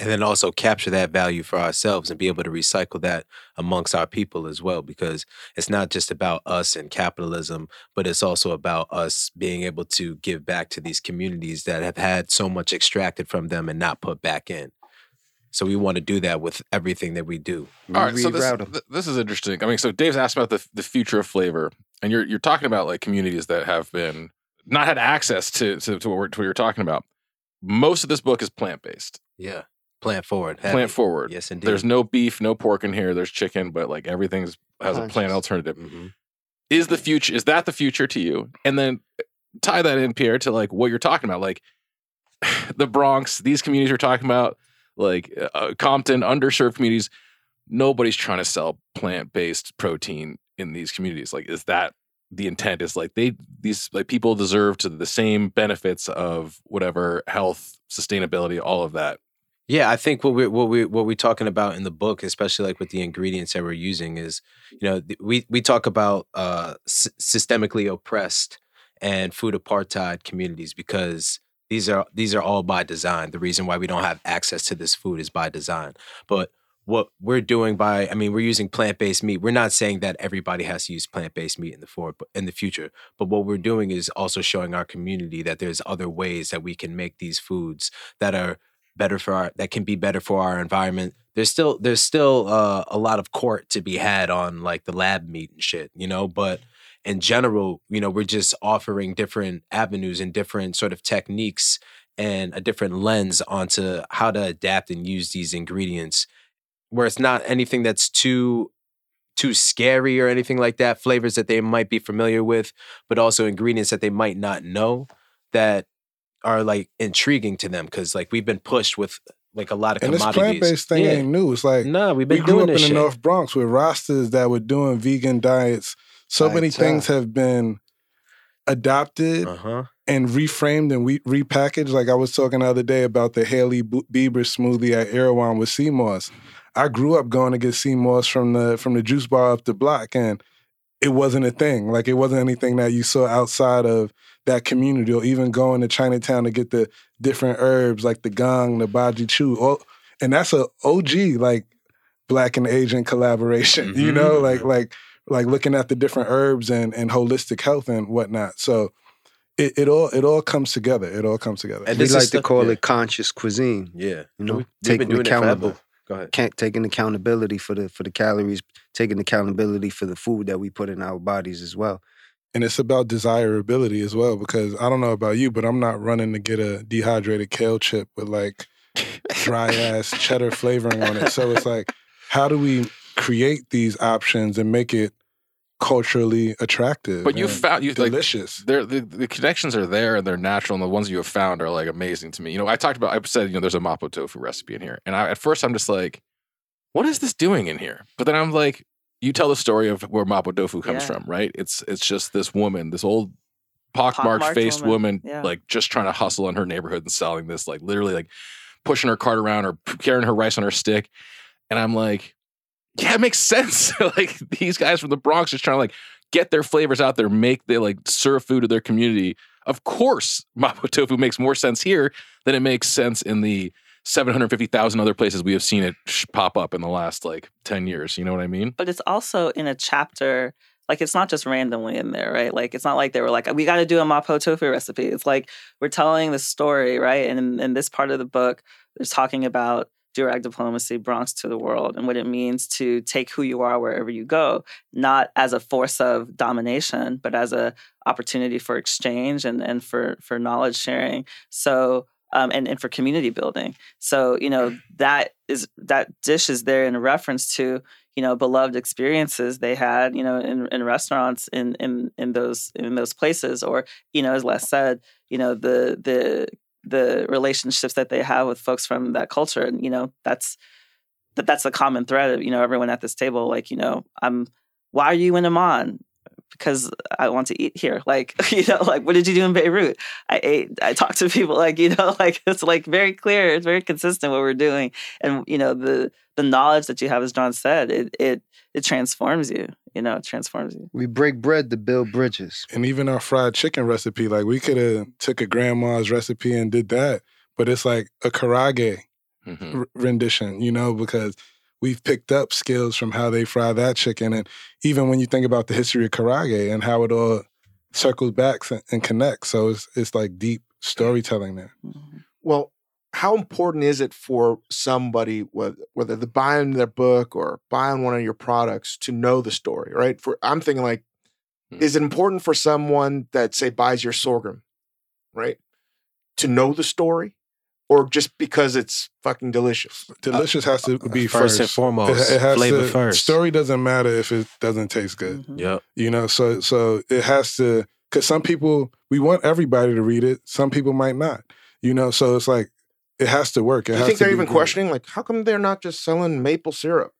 And then also capture that value for ourselves and be able to recycle that amongst our people as well because it's not just about us and capitalism but it's also about us being able to give back to these communities that have had so much extracted from them and not put back in so we want to do that with everything that we do All right, so this, th- this is interesting. I mean, so Dave's asked about the the future of flavor, and you're you're talking about like communities that have been not had access to to, to, what, we're, to what you're talking about. Most of this book is plant based, yeah plant forward heavy. plant forward. yes indeed There's no beef, no pork in here. There's chicken, but like everything's has a plant Conscious. alternative. Mhm. Is the future? Is that the future to you? And then tie that in, Pierre, to like what you're talking about, like [SIGHS] the Bronx, these communities you're talking about, like uh, Compton, underserved communities. Nobody's trying to sell plant based protein in these communities. Like, is that the intent? Is like they these like people deserve to the same benefits of whatever health, sustainability, all of that. Yeah, I think what we what we what we're talking about in the book, especially like with the ingredients that we're using, is you know we we talk about uh, s- systemically oppressed and food apartheid communities because these are these are all by design. The reason why we don't have access to this food is by design. But what we're doing by, I mean, we're using plant based meat. We're not saying that everybody has to use plant based meat in the for in the future. But what we're doing is also showing our community that there's other ways that we can make these foods that are better for our that can be better for our environment. There's still there's still uh, a lot of court to be had on like the lab meat and shit, you know. But in general, you know, we're just offering different avenues and different sort of techniques and a different lens onto how to adapt and use these ingredients, where it's not anything that's too too scary or anything like that. Flavors that they might be familiar with, but also ingredients that they might not know that are like intriguing to them because like we've been pushed with like a lot of and this plant based thing Yeah. ain't new. It's like Nah, we've been we been grew doing up in this the. North Bronx with rosters that were doing vegan diets. So many yeah. things have been adopted Uh huh. and reframed and we repackaged. Like I was talking the other day about the Hailey Bieber smoothie at Erewhon with sea moss. I grew up going to get sea moss from the from the juice bar up the block, and it wasn't a thing. Like it wasn't anything that you saw outside of that community, or even going to Chinatown to get the different herbs like the gong, the baji chu. All, and that's a OG like black and Asian collaboration. [LAUGHS] You Mhm. know, like like like looking at the different herbs and and holistic health and whatnot. So it, it all it all comes together. It all comes together. And we like to the- call yeah. it conscious cuisine. Yeah. You know, We- taking been doing it accountable. Go ahead. Can't taking accountability for the for the calories, taking accountability for the food that we put in our bodies as well. And it's about desirability as well because I don't know about you, but I'm not running to get a dehydrated kale chip with like dry ass cheddar flavoring on it. So it's like, how do we create these options and make it culturally attractive? But you found you like delicious. They're, the the connections are there and they're natural, and the ones you have found are like amazing to me. You know, I talked about I said you know there's a mapo tofu recipe in here, and I, at first I'm just like, what is this doing in here? But then I'm like, you tell the story of where mapo tofu comes Yeah. from, right? It's it's just this woman, this old pockmarked Pockmarked faced woman, woman, yeah. like just trying to hustle in her neighborhood and selling this, like literally like pushing her cart around or carrying her rice on her stick, and I'm like, yeah, it makes sense. [LAUGHS] like these guys from the Bronx just trying to like get their flavors out there, make they like serve food to their community. Of course, mapo tofu makes more sense here than it makes sense in the 750,000 other places we have seen it sh- pop up in the last like 10 years. You know what I mean? but it's also in a chapter like it's not just randomly in there right like it's not like they were like we got to do a mapo tofu recipe it's like we're telling the story right and in, in this part of the book there's talking about direct diplomacy bronx to the world and what it means to take who you are wherever you go not as a force of domination but as a opportunity for exchange and, and for for knowledge sharing so um, and, and for community building. So you know that is that dish is there in reference to you know beloved experiences they had you know in, in restaurants in, in in those in those places. Or you know as Les said you know the the the relationships that they have with folks from that culture and you know that's that that's a common thread of you know everyone at this table like you know I'm why are you in Amman because I want to eat here like [LAUGHS] you know like what did you do in Beirut I ate I talked to people like you know [LAUGHS] like it's like very clear it's very consistent what we're doing and you know the the knowledge that you have as Jon said it it it transforms you you know it transforms you We break bread to build bridges. and even our fried chicken recipe, like we could have took a grandma's recipe and did that, but it's like a karaage Mhm. r- rendition, you know, because we've picked up skills from how they fry that chicken. And even when you think about the history of karaage and how it all circles back and, and connects. So it's, it's like deep storytelling there. Mhm. Well, how important is it for somebody, whether, whether they're buying their book or buying one of your products, to know the story, right? For I'm thinking like, Hmm. is it important for someone that say buys your sorghum, right, to know the story, or just because it's fucking delicious? [LAUGHS] Delicious has to be first first. and foremost, It, it has flavor to, first. Story doesn't matter if it doesn't taste good. Mhm. Yep. You know, so so it has to because some people we want everybody to read it. Some people might not. You know, so it's like it has to work. It Do you has think to they're even good. questioning like, how come they're not just selling maple syrup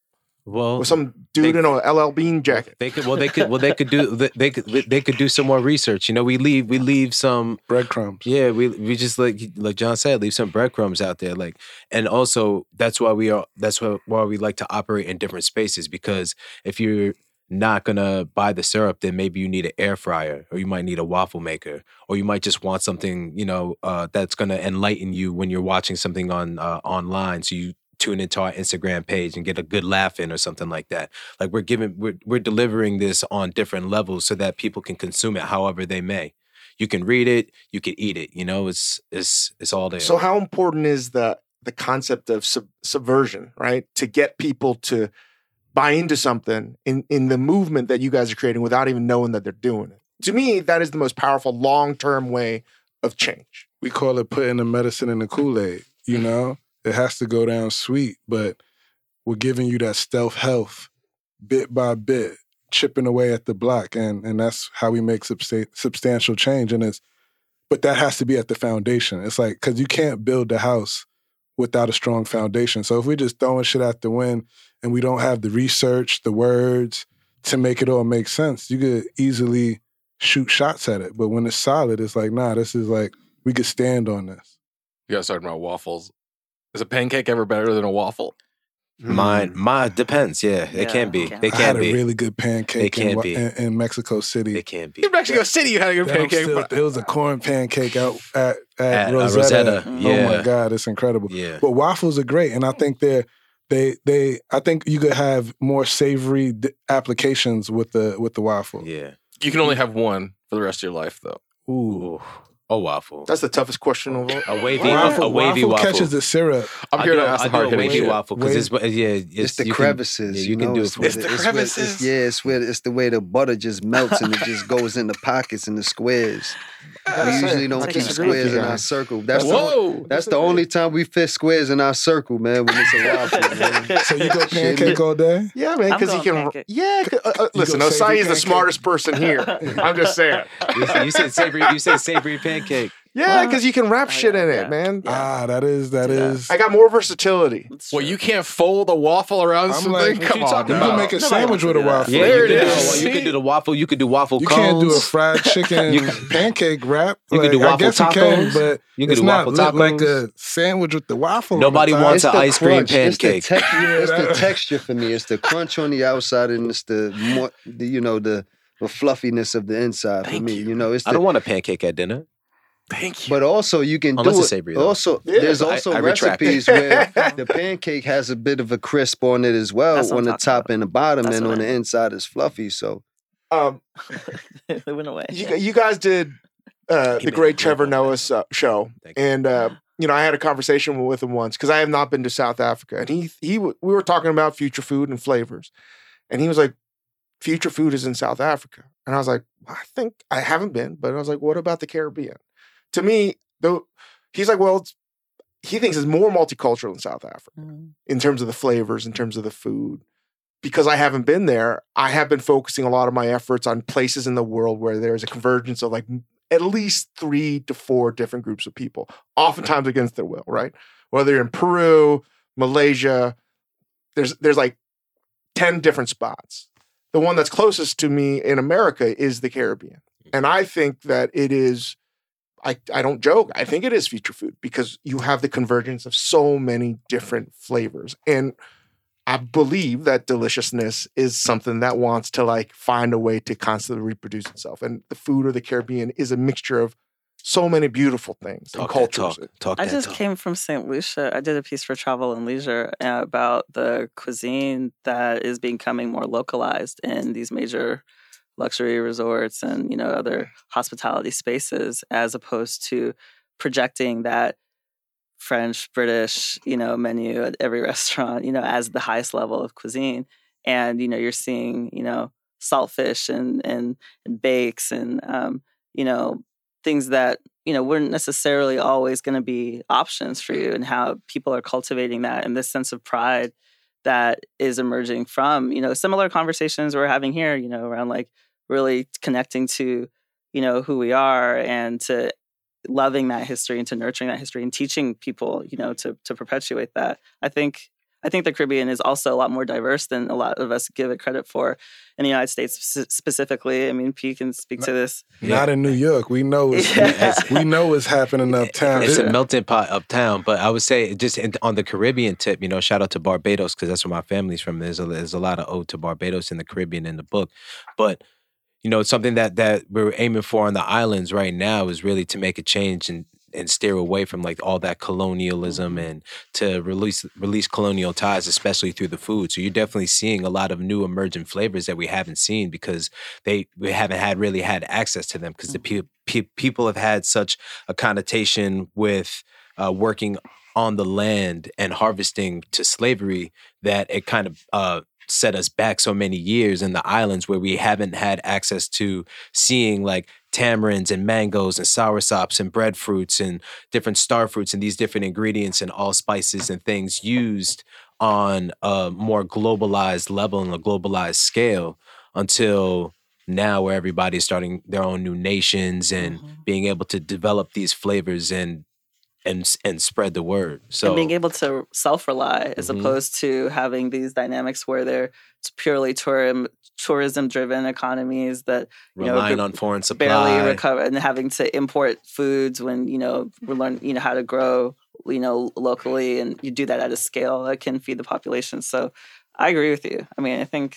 Well, with some dude they- in a LL Bean jacket? They could well they could well they could do [LAUGHS] they- they could they could do some more research. You know, we leave we leave some breadcrumbs? yeah, we we just like like Jon said, leave some breadcrumbs out there. Like and also that's why we are that's why why we like to operate in different spaces because if you're not gonna buy the syrup, then maybe you need an air fryer or you might need a waffle maker or you might just want something, you know, uh, that's gonna enlighten you when you're watching something on uh, online. So you tune into our Instagram page and get a good laugh in or something like that. Like we're giving we're we're delivering this on different levels so that people can consume it however they may. You can read it, you can eat it. You know, it's it's it's all there. So how important is the the concept of sub- subversion, right? To get people to buy into something in in the movement that you guys are creating without even knowing that they're doing it. To me, that is the most powerful long-term way of change. We call it putting the medicine in the Kool Aid. You know, it has to go down sweet, but we're giving you that stealth health, bit by bit, chipping away at the block, and and that's how we make substa- substantial change. And it's, but that has to be at the foundation. It's like because you can't build the house without a strong foundation. So if we're just throwing shit out the wind and we don't have the research, the words to make it all make sense, you could easily shoot shots at it. But when it's solid, it's like, nah, this is like we could stand on this. You guys talking about waffles? Is a pancake ever better than a waffle? mine Mm. mine depends. Yeah, Yeah, it can be. okay. They I had can a be. really good pancake can in, be. in, in Mexico City. It can be. In Mexico City, you had a good That I'm pancake. still- but- it was a corn pancake out at, at, At, uh, Rosetta. Rosetta, Oh my god, it's incredible. Yeah. But waffles are great, and I think they're they they I think you could have more savory d- applications with the with the waffle. Yeah. you can only have one for the rest of your life, though. Ooh, Ooh. A waffle. That's the toughest question of all. A wavy waffle, a wavy waffle. catches the syrup. I'm I here do to ask the I do hard a hitting wavy shit. waffle because it's yeah, it's, It's, the you can- crevices, yeah, you, you can do it it's for- where It's the where crevices. it's- yeah, it's where it's the way the butter just melts and it just goes in the pockets and the squares. We usually don't keep disagree squares in our circle. That's the Whoa! that's the only time we fit squares in our circle, man. When it's a [LAUGHS] waffle, man. So you go pancake all day? Yeah, man, because he can. pancake. Yeah, 'cause- uh, uh, listen, Osayi is the smartest person here. [LAUGHS] I'm just saying. You, you said savory. You said savory pancake. Yeah, because you can wrap Oh, shit yeah, in yeah. it, man. Ah, that is that Yeah. is. I got more versatility. Well, you can't fold a waffle around I'm something. like, Come you on, talking You now. can make a Nobody sandwich with a waffle. Yeah, There you it could do- is. You could do the waffle. You could do waffle cones. You cones. can't do a fried [LAUGHS] chicken pancake wrap. You can do Like, I waffle guess you can, tacos. but You could it's do not waffle lit like tacos. a sandwich with the waffle. on Nobody the top. wants It's an the ice cream crunch. pancake. It's the, tec- it's the [LAUGHS] texture for me. It's the crunch on the outside and it's the more, the, you know, the, the fluffiness of the inside for me. you. You. know, it's I the, don't want a pancake at dinner. Thank you. but also you can Unless do it's it. savory, though. Also, Yeah, there's also I retract. recipes where [LAUGHS] the pancake has a bit of a crisp on it as well That's on the top about. and the bottom, That's and on I the inside is fluffy. So Um, [LAUGHS] it went away. you, you guys did uh, the great Trevor great point. Noah's uh, show, Thank and uh, you know I had a conversation with him once because I have not been to South Africa, and he he we were talking about future food and flavors, and he was like, "Future food is in South Africa," and I was like, "I think I haven't been," but I was like, "What about the Caribbean?" To me, though, he's like, "Well, he thinks it's more multicultural in South Africa." Mm. in terms of the flavors, in terms of the food. Because I haven't been there, I have been focusing a lot of my efforts on places in the world where there's a convergence of like at least three to four different groups of people, oftentimes against their will, right? Whether you're in Peru, Malaysia, there's there's like 10 different spots. The one that's closest to me in America is the Caribbean. And I think that it is I, I don't joke. I think it is future food because you have the convergence of so many different flavors. And I believe that deliciousness is something that wants to like find a way to constantly reproduce itself. And the food of the Caribbean is a mixture of So many beautiful things and Talk that cultures. talk. Talk I just talk. came from St. Lucia. I did a piece for Travel and Leisure uh, about the cuisine that is becoming more localized in these major luxury resorts and you know other hospitality spaces, as opposed to projecting that French, British, you know, menu at every [LAUGHS] restaurant, you know, as the highest level of cuisine. And you know, you're seeing, you know, saltfish and and and bakes and um, you know, things that you know weren't necessarily always going to be options for you and how people are cultivating that and this sense of pride that is emerging from you know similar conversations we're having here you know around like really connecting to you know who we are and to loving that history and to nurturing that history and teaching people you know to to perpetuate that i think i think the caribbean is also a lot more diverse than a lot of us give it credit for in the united states specifically i mean p can speak to this Not in New York. We know it's, Yeah. we know what's happening [LAUGHS] uptown. It's a melting pot uptown, but I would say just on the Caribbean tip, you know, shout out to Barbados because that's where my family's from. There's a, there's a lot of ode to Barbados in the Caribbean in the book, but you know, something that that we're aiming for on the islands right now is really to make a change and and steer away from like all that colonialism and to release release colonial ties, especially through the food. So you're definitely seeing a lot of new emergent flavors that we haven't seen because they we haven't had really had access to them because the pe- pe- people have had such a connotation with uh, working on the land and harvesting to slavery that it kind of uh, set us back so many years in the islands where we haven't had access to seeing like tamarinds and mangoes and soursops and breadfruits and different star fruits and these different ingredients and all spices and things used on a more globalized level and a globalized scale until now where everybody's starting their own new nations and Mhm. being able to develop these flavors and and and spread the word. So and being able to self rely as Mhm. opposed to having these dynamics where they're purely tourism tourism driven economies that you know, relying ba- on foreign supply. barely recover and having to import foods when you know we learn you know how to grow you know locally and you do that at a scale that can feed the population. So I agree with you. I mean, I think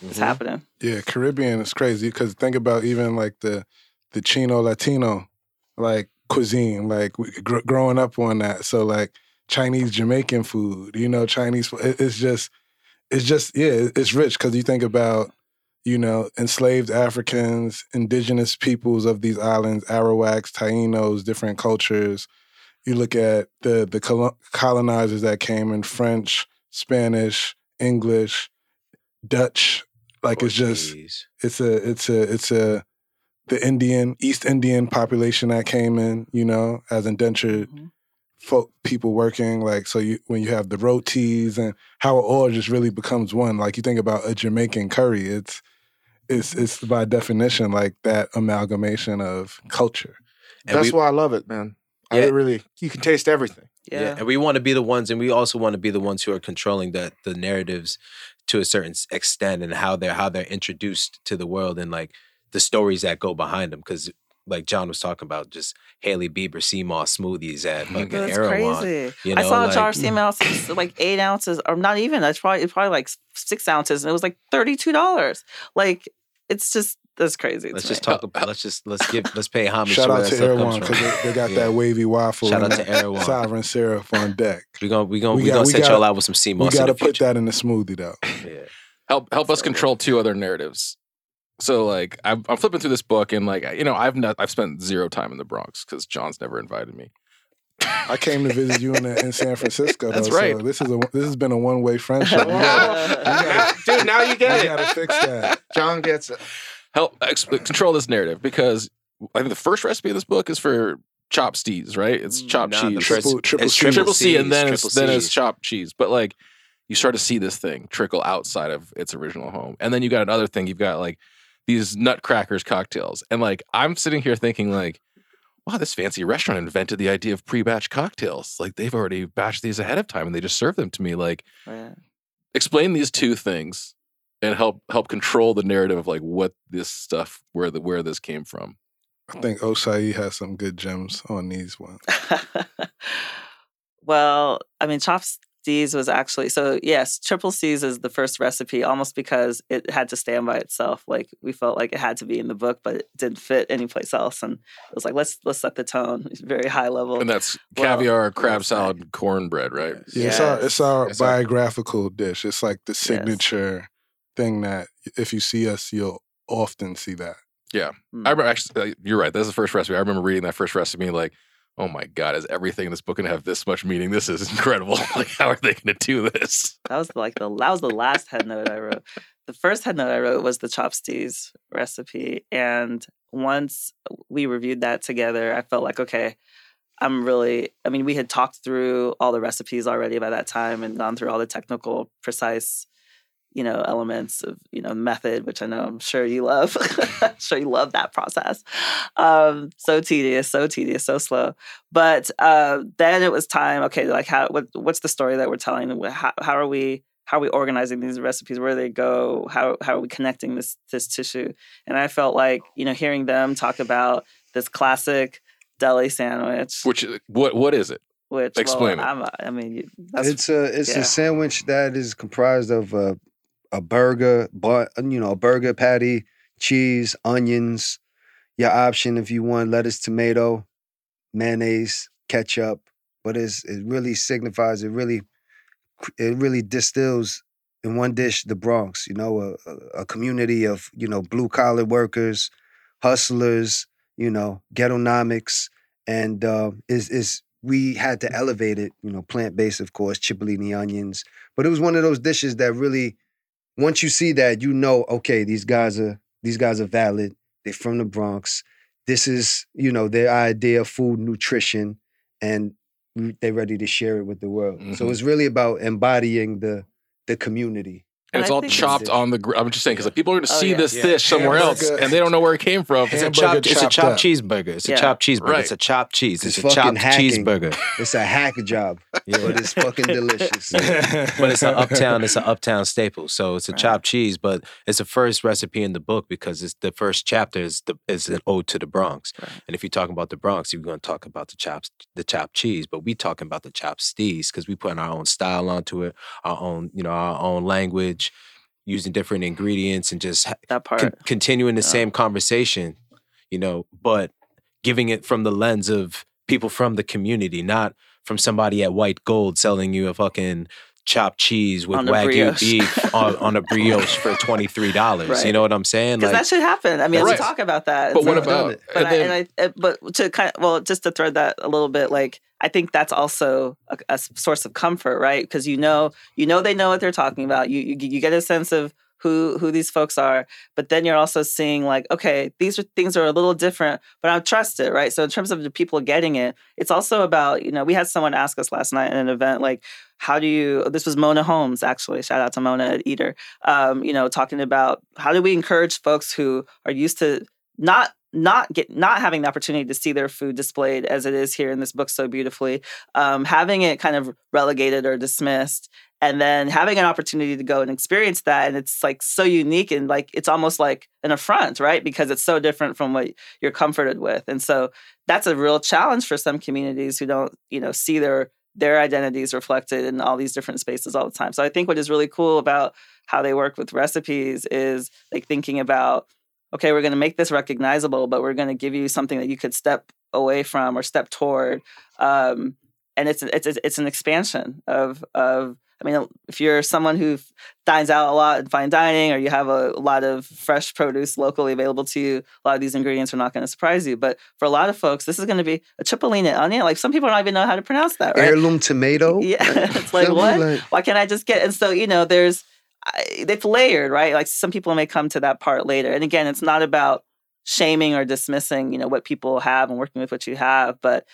it's Mhm. happening. Yeah, Caribbean is crazy because think about even like the the Chino Latino like cuisine, like gr- growing up on that. So like Chinese Jamaican food, you know, Chinese. it- It's just, it's just yeah, it's rich because you think about you know enslaved Africans, indigenous peoples of these islands, Arawaks, Tainos, different cultures. You look at the the colonizers that came in French, Spanish, English, Dutch. Like oh, it's just it's a it's a it's a the Indian East Indian population that came in, you know, as indentured Mhm. folk people working. Like so, you when you have the rotis and how it all just really becomes one. Like you think about a Jamaican curry, it's it's it's by definition like that amalgamation of culture. And That's we- why I love it, man. I really, you can taste everything. Yeah. and we want to be the ones, and we also want to be the ones who are controlling the the narratives to a certain extent, and how they're how they're introduced to the world, and like the stories that go behind them. Because like Jon was talking about, just Hailey Bieber sea moss smoothies at oh fucking That's Erewhon. crazy. You I know, saw a jar of sea moss, like eight ounces, or not even. That's probably it's probably like six ounces, and it was like thirty two dollars. Like it's just that's crazy. Let's to just me. talk about. Let's just let's give let's pay homage Shout to out to stuff comes everyone because they, they got Yeah. that wavy waffle. Shout out to that Erewhon. Sovereign syrup on deck. We gonna we gonna We we, got- gonna we set gotta- y'all out with some sea We moss got in to the put future. that in the smoothie though. Yeah. help help us So control two other narratives. So like I'm, I'm flipping through this book and like you know I've not I've spent zero time in the Bronx because Jon's never invited me. I came to visit you in, [LAUGHS] in San Francisco. That's right. So this is a this has been a one way friendship. [LAUGHS] We gotta, Dude, now you we get it. gotta fix that. John gets it. Help ex- uh, control this narrative because I think the first recipe of this book is for chopped steez, right? It's mm, chopped Nah, cheese. Triple, triple, it's C. triple triple C, and then it's triple then it's Cs. chopped cheese. But like you start to see this thing trickle outside of its original home, and then you got another thing. You've got like these nutcrackers cocktails, and like I'm sitting here thinking like, wow, this fancy restaurant invented the idea of pre-batch cocktails. Like they've already batched these ahead of time, and they just serve them to me. Like oh, Yeah. explain these two things and help help control the narrative of like what this stuff where the where this came from. I think Osayi has some good gems on these ones. [LAUGHS] well, I mean, chopped Steez was actually so yes, triple C's is the first recipe almost because it had to stand by itself. Like we felt like it had to be in the book, but it didn't fit anyplace else. And it was like let's let's set the tone. It's [LAUGHS] very high level. And that's Well, caviar, crab salad, and cornbread, right? Yeah, it's our it's our It's our- biographical dish. It's like the signature thing that if you see us, you'll often see that. Yeah. Mm. I remember actually, uh, you're right. That's the first recipe. I remember reading that first recipe, like, oh my God, is everything in this book to have this much meaning? This is incredible. [LAUGHS] like, how are they to do this? That was like the that was the last head note I wrote. The first head note I wrote was the chopsties recipe, and once we reviewed that together, I felt like okay, I'm really. I mean, we had talked through all the recipes already by that time and gone through all the technical, precise, you know, elements of you know method, which I know I'm sure you love. [LAUGHS] I'm sure you love that process. Um, so tedious, so tedious, so slow. But uh, then it was time. Okay, like how what what's the story that we're telling? How, how are we how are we organizing these recipes? Where do they go? How how are we connecting this this tissue? And I felt like you know hearing them talk about this classic deli sandwich, Which, uh, what, what is it? which explain it. well, I'm, a- I mean, that's it's a it's yeah. a sandwich that is comprised of a a burger, but you know, a burger patty, cheese, onions. Your option if you want lettuce, tomato, mayonnaise, ketchup. But it's, it really signifies. It really it really distills in one dish the Bronx. You know, a, a, community of you know blue collar workers, hustlers. You know, ghettonomics, and uh, is is we had to elevate it. You know, plant based, of course, cipollini onions. But it was one of those dishes that really, once you see that, you know, okay, these guys are these guys are valid. They're from the Bronx. This is you know their idea of food nutrition, and they're ready to share it with the world. So Mhm. it's really about embodying the the community. And And it's I all chopped it's- on the. Gr- I'm just saying because like, people are going to Oh, see yeah. this Yeah. dish somewhere else, and they don't know where it came from. It's a Hamburger chopped. It's a chopped chopped up. cheeseburger. It's a chopped cheeseburger. Right. It's a chopped cheese. It's It's, a fucking chopped hacking. cheeseburger. It's a hack job, [LAUGHS] Yeah. but it's fucking delicious. [LAUGHS] but it's an uptown. It's an uptown staple. So it's a Right. chopped cheese, but it's the first recipe in the book because it's the first chapter is the is an ode to the Bronx. Right. And if you're talking about the Bronx, you're going to talk about the chopped the chopped cheese. But we talking about the chopped steez because we putting our own style onto it, our own you know our own language, using different ingredients and just that part. con- continuing the Yeah. same conversation, you know, but giving it from the lens of people from the community, not from somebody at White Gold selling you a fucking chopped cheese with wagyu brioche. beef [LAUGHS] on, on a brioche for twenty three dollars. Right. You know what I'm saying? because that should happen. I mean, Right. let's talk about that. But And what so- about? But and I, then- and I, uh, but to kind of, well, just to thread that a little bit, like I think that's also a source of comfort, right? Because you know, you know, they know what they're talking about. You, you you get a sense of who who these folks are, but then you're also seeing like, okay, these are things are a little different, but I trust it, right? So in terms of the people getting it, it's also about you know, we had someone ask us last night at an event like. How do you? This was Mona Holmes, actually. Shout out to Mona at Eater. Um, you know, talking about how do we encourage folks who are used to not not get not having the opportunity to see their food displayed as it is here in this book so beautifully um, having it kind of relegated or dismissed and then having an opportunity to go and experience that and it's like so unique and like it's almost like an affront right? Because it's so different from what you're comforted with and so that's a real challenge for some communities who don't you know see their their identities reflected in all these different spaces all the time. So i think what is really cool about how they work with recipes is like thinking about okay, we're going to make this recognizable, but we're going to give you something that you could step away from or step toward. Um, and it's it's it's an expansion of of. I mean, if you're someone who dines out a lot in fine dining, or you have a, lot of fresh produce locally available to you, a lot of these ingredients are not going to surprise you. But for a lot of folks, this is going to be a cipollina onion. Like some people don't even know how to pronounce that, right? Heirloom tomato. [LAUGHS] Yeah, it's like what? Like, why can't I just get? And so you know, there's it's layered, right? Like some people may come to that part later. And again, it's not about shaming or dismissing, you know, what people have and working with what you have, but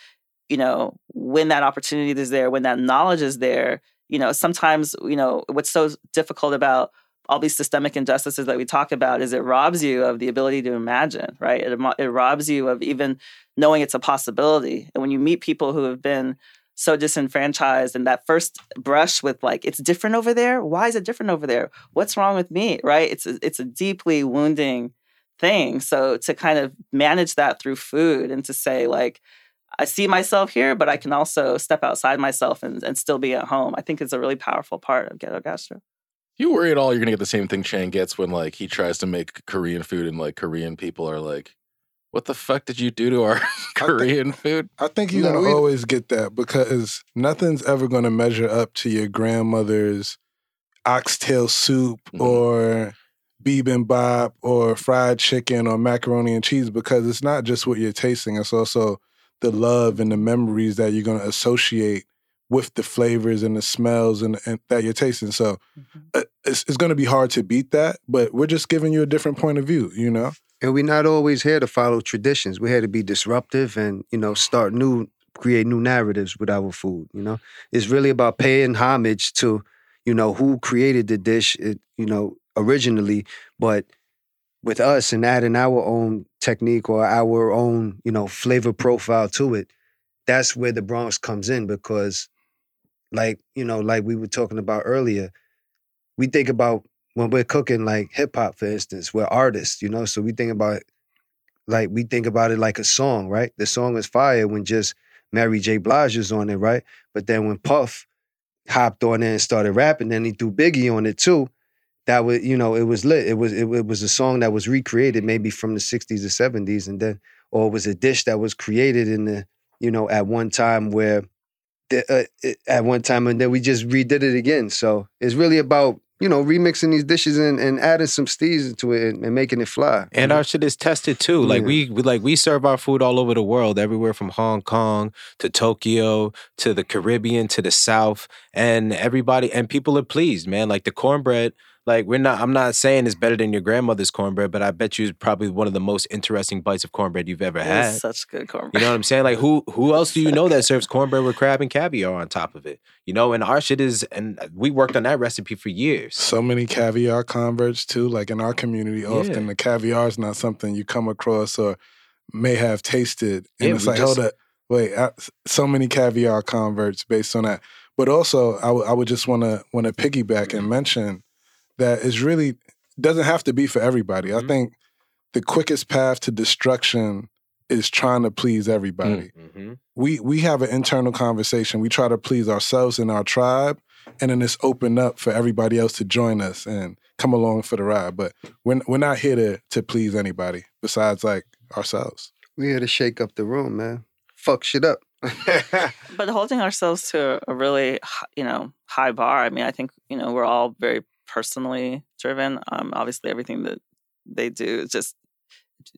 you know, when that opportunity is there, when that knowledge is there, you know, sometimes you know what's so difficult about all these systemic injustices that we talk about is it robs you of the ability to imagine, right? It, it robs you of even knowing it's a possibility. And when you meet people who have been so disenfranchised and that first brush with like it's different over there why is it different over there what's wrong with me right it's a, it's a deeply wounding thing so to kind of manage that through food and to say like I see myself here, but I can also step outside myself and, and still be at home. I think is a really powerful part of ghetto gastro. You worry at all you're gonna get the same thing Shane gets when like he tries to make Korean food and like Korean people are like, What the fuck did you do to our [LAUGHS] [LAUGHS] Korean food? I think you're No, gonna we- always get that because nothing's ever gonna measure up to your grandmother's oxtail soup Mhm. or bibimbap or fried chicken or macaroni and cheese because it's not just what you're tasting; it's also the love and the memories that you're gonna associate with the flavors and the smells and, and that you're tasting. So uh, it's, it's gonna be hard to beat that, but we're just giving you a different point of view. You know. And we're not always here to follow traditions. We're here to be disruptive and, you know, start new, create new narratives with our food. You know, it's really about paying homage to, you know, who created the dish, it, you know, originally, but with us and adding our own technique or our own, you know, flavor profile to it. That's where the Bronx comes in because, like, you know, like we were talking about earlier, we think about when we're cooking like hip hop, for instance, we're artists, you know, so we think about like we think about it like a song, right? The song is fire when just Mary J. Blige is on it, right? But then when Puff hopped on it and started rapping, then he threw Biggie on it too. That was, you know, it was lit. It was it, it was a song that was recreated maybe from the 60s or 70s, and then or it was a dish that was created in the, you know, at one time where the, uh, at one time and then we just redid it again. So it's really about you know remixing these dishes and, and adding some steez into it and, and making it fly. And our shit is tested too. Like Yeah. we, we like we serve our food all over the world, everywhere from Hong Kong to Tokyo to the Caribbean to the South, and everybody and people are pleased, man. Like the cornbread. Like we're not. I'm not saying it's better than your grandmother's cornbread, but I bet you it's probably one of the most interesting bites of cornbread you've ever had. It's such good cornbread. You know what I'm saying? Like who who else do you know that serves cornbread with crab and caviar on top of it? You know, and our shit is and we worked on that recipe for years. So many caviar converts too. Like in our community, often Yeah. the caviar is not something you come across or may have tasted. And Yeah, it's we like, just- hold up, wait, I, so many caviar converts based on that. But also, I would- I would just want to want to piggyback and mention that it's really doesn't have to be for everybody. I Mhm. think the quickest path to destruction is trying to please everybody Mm-hmm. we we have an internal conversation. We try to please ourselves and our tribe, and then it's open up for everybody else to join us and come along for the ride. But we're we're not here to to please anybody besides like ourselves. We're here to shake up the room, man. Fuck shit up. [LAUGHS] but holding ourselves to a really you know high bar i mean i think you know we're all very personally driven um obviously everything that they do is just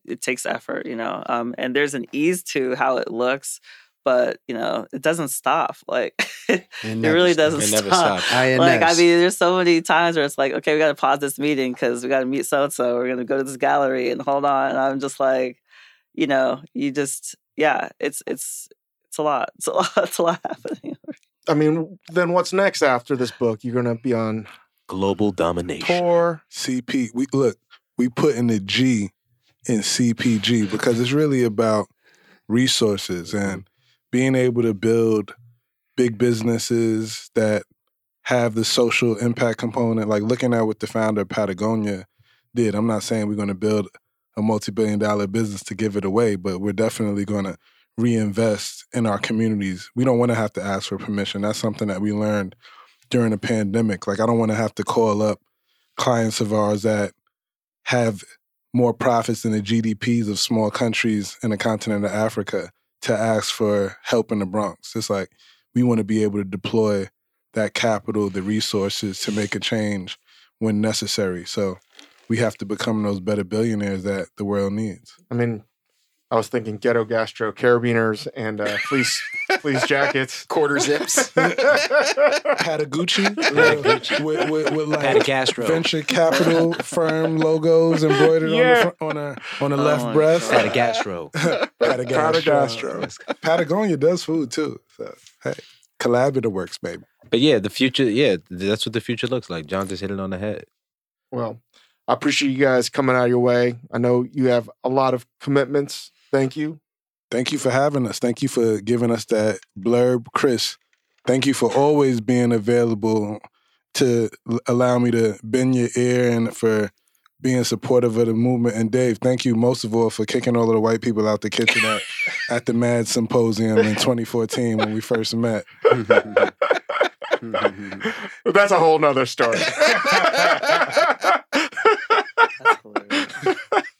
it takes effort you know um and there's an ease to how it looks but you know it doesn't stop like [LAUGHS] it never really doesn't It never stop stops. [LAUGHS] Like I mean, there's so many times where it's like, okay, we got to pause this meeting because we got to meet so and so. We're gonna go to this gallery and hold on. And I'm just like, you know, you just yeah, it's it's it's a lot. It's a lot. [LAUGHS] It's a lot happening. I mean, then what's next after this book? You're gonna be on Global domination. tour. CP, we look, we put in the G in CPG because it's really about resources mm-hmm. and being able to build big businesses that have the social impact component. Like looking at what the founder of Patagonia did. I'm not saying we're going to build a multi-billion dollar business to give it away, but we're definitely going to reinvest in our communities. We don't want to have to ask for permission. That's something that we learned during the pandemic. Like I don't want to have to call up clients of ours that have more profits than the GDPs of small countries in the continent of Africa to ask for help in the Bronx. It's like we want to be able to deploy that capital, the resources to make a change when necessary. So we have to become those better billionaires that the world needs. I mean, I was thinking ghetto gastro carabiners and uh, fleece [LAUGHS] fleece jackets. Quarter zips. [LAUGHS] had Patagucci, Patagucci. with, with, with like Patagastro. venture capital firm logos embroidered on the Yeah. front, on a on the Oh left my breast. God. Patagastro. Patagastro. [LAUGHS] Patagonia does food too. So hey, collaborative works, baby. But yeah, the future, yeah, that's what the future looks like. Jon just hit it on the head. Well, I appreciate you guys coming out of your way. I know you have a lot of commitments. Thank you. Thank you for having us. Thank you for giving us that blurb, Chris. Thank you for always being available to l- allow me to bend your ear and for being supportive of the movement. And Dave, thank you most of all for kicking all of the white people out the kitchen at, at the Mad Symposium in 2014 when we first met. [LAUGHS] That's a whole nother story. [LAUGHS] [LAUGHS]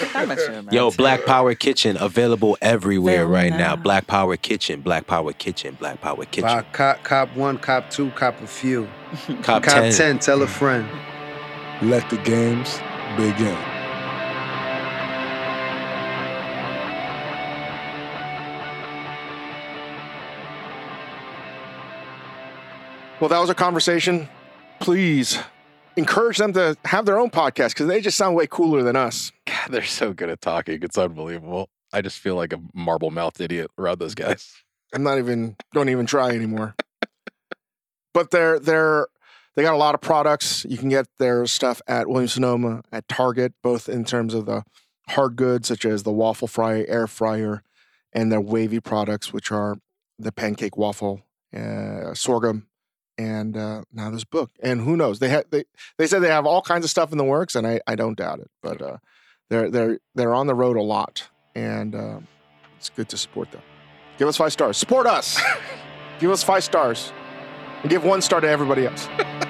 That's hilarious. That makes Yo. Black Power Kitchen available everywhere Available right now. now. Black Power Kitchen, Black Power Kitchen, Black Power Kitchen. Buy cop, cop one, cop two, cop a few. [LAUGHS] Cop, Cop 10. 10, tell a friend. Let the games begin. well, that was a conversation. Please encourage them to have their own podcast because they just sound way cooler than us. God, they're so good at talking. It's unbelievable. I just feel like a marble mouthed idiot around those guys. I'm not even don't even try anymore. but they're they're they got a lot of products. You can get their stuff at Williams Sonoma at Target, both in terms of the hard goods such as the waffle fryer, air fryer, and their wavy products, which are the pancake waffle, uh, sorghum, and uh, now this book. And who knows? They had they they said they have all kinds of stuff in the works, and I I don't doubt it. But uh, they're they're they're on the road a lot, and uh, it's good to support them. Give us five stars. Support us. [LAUGHS] give us five stars. And give one star to everybody else. [LAUGHS]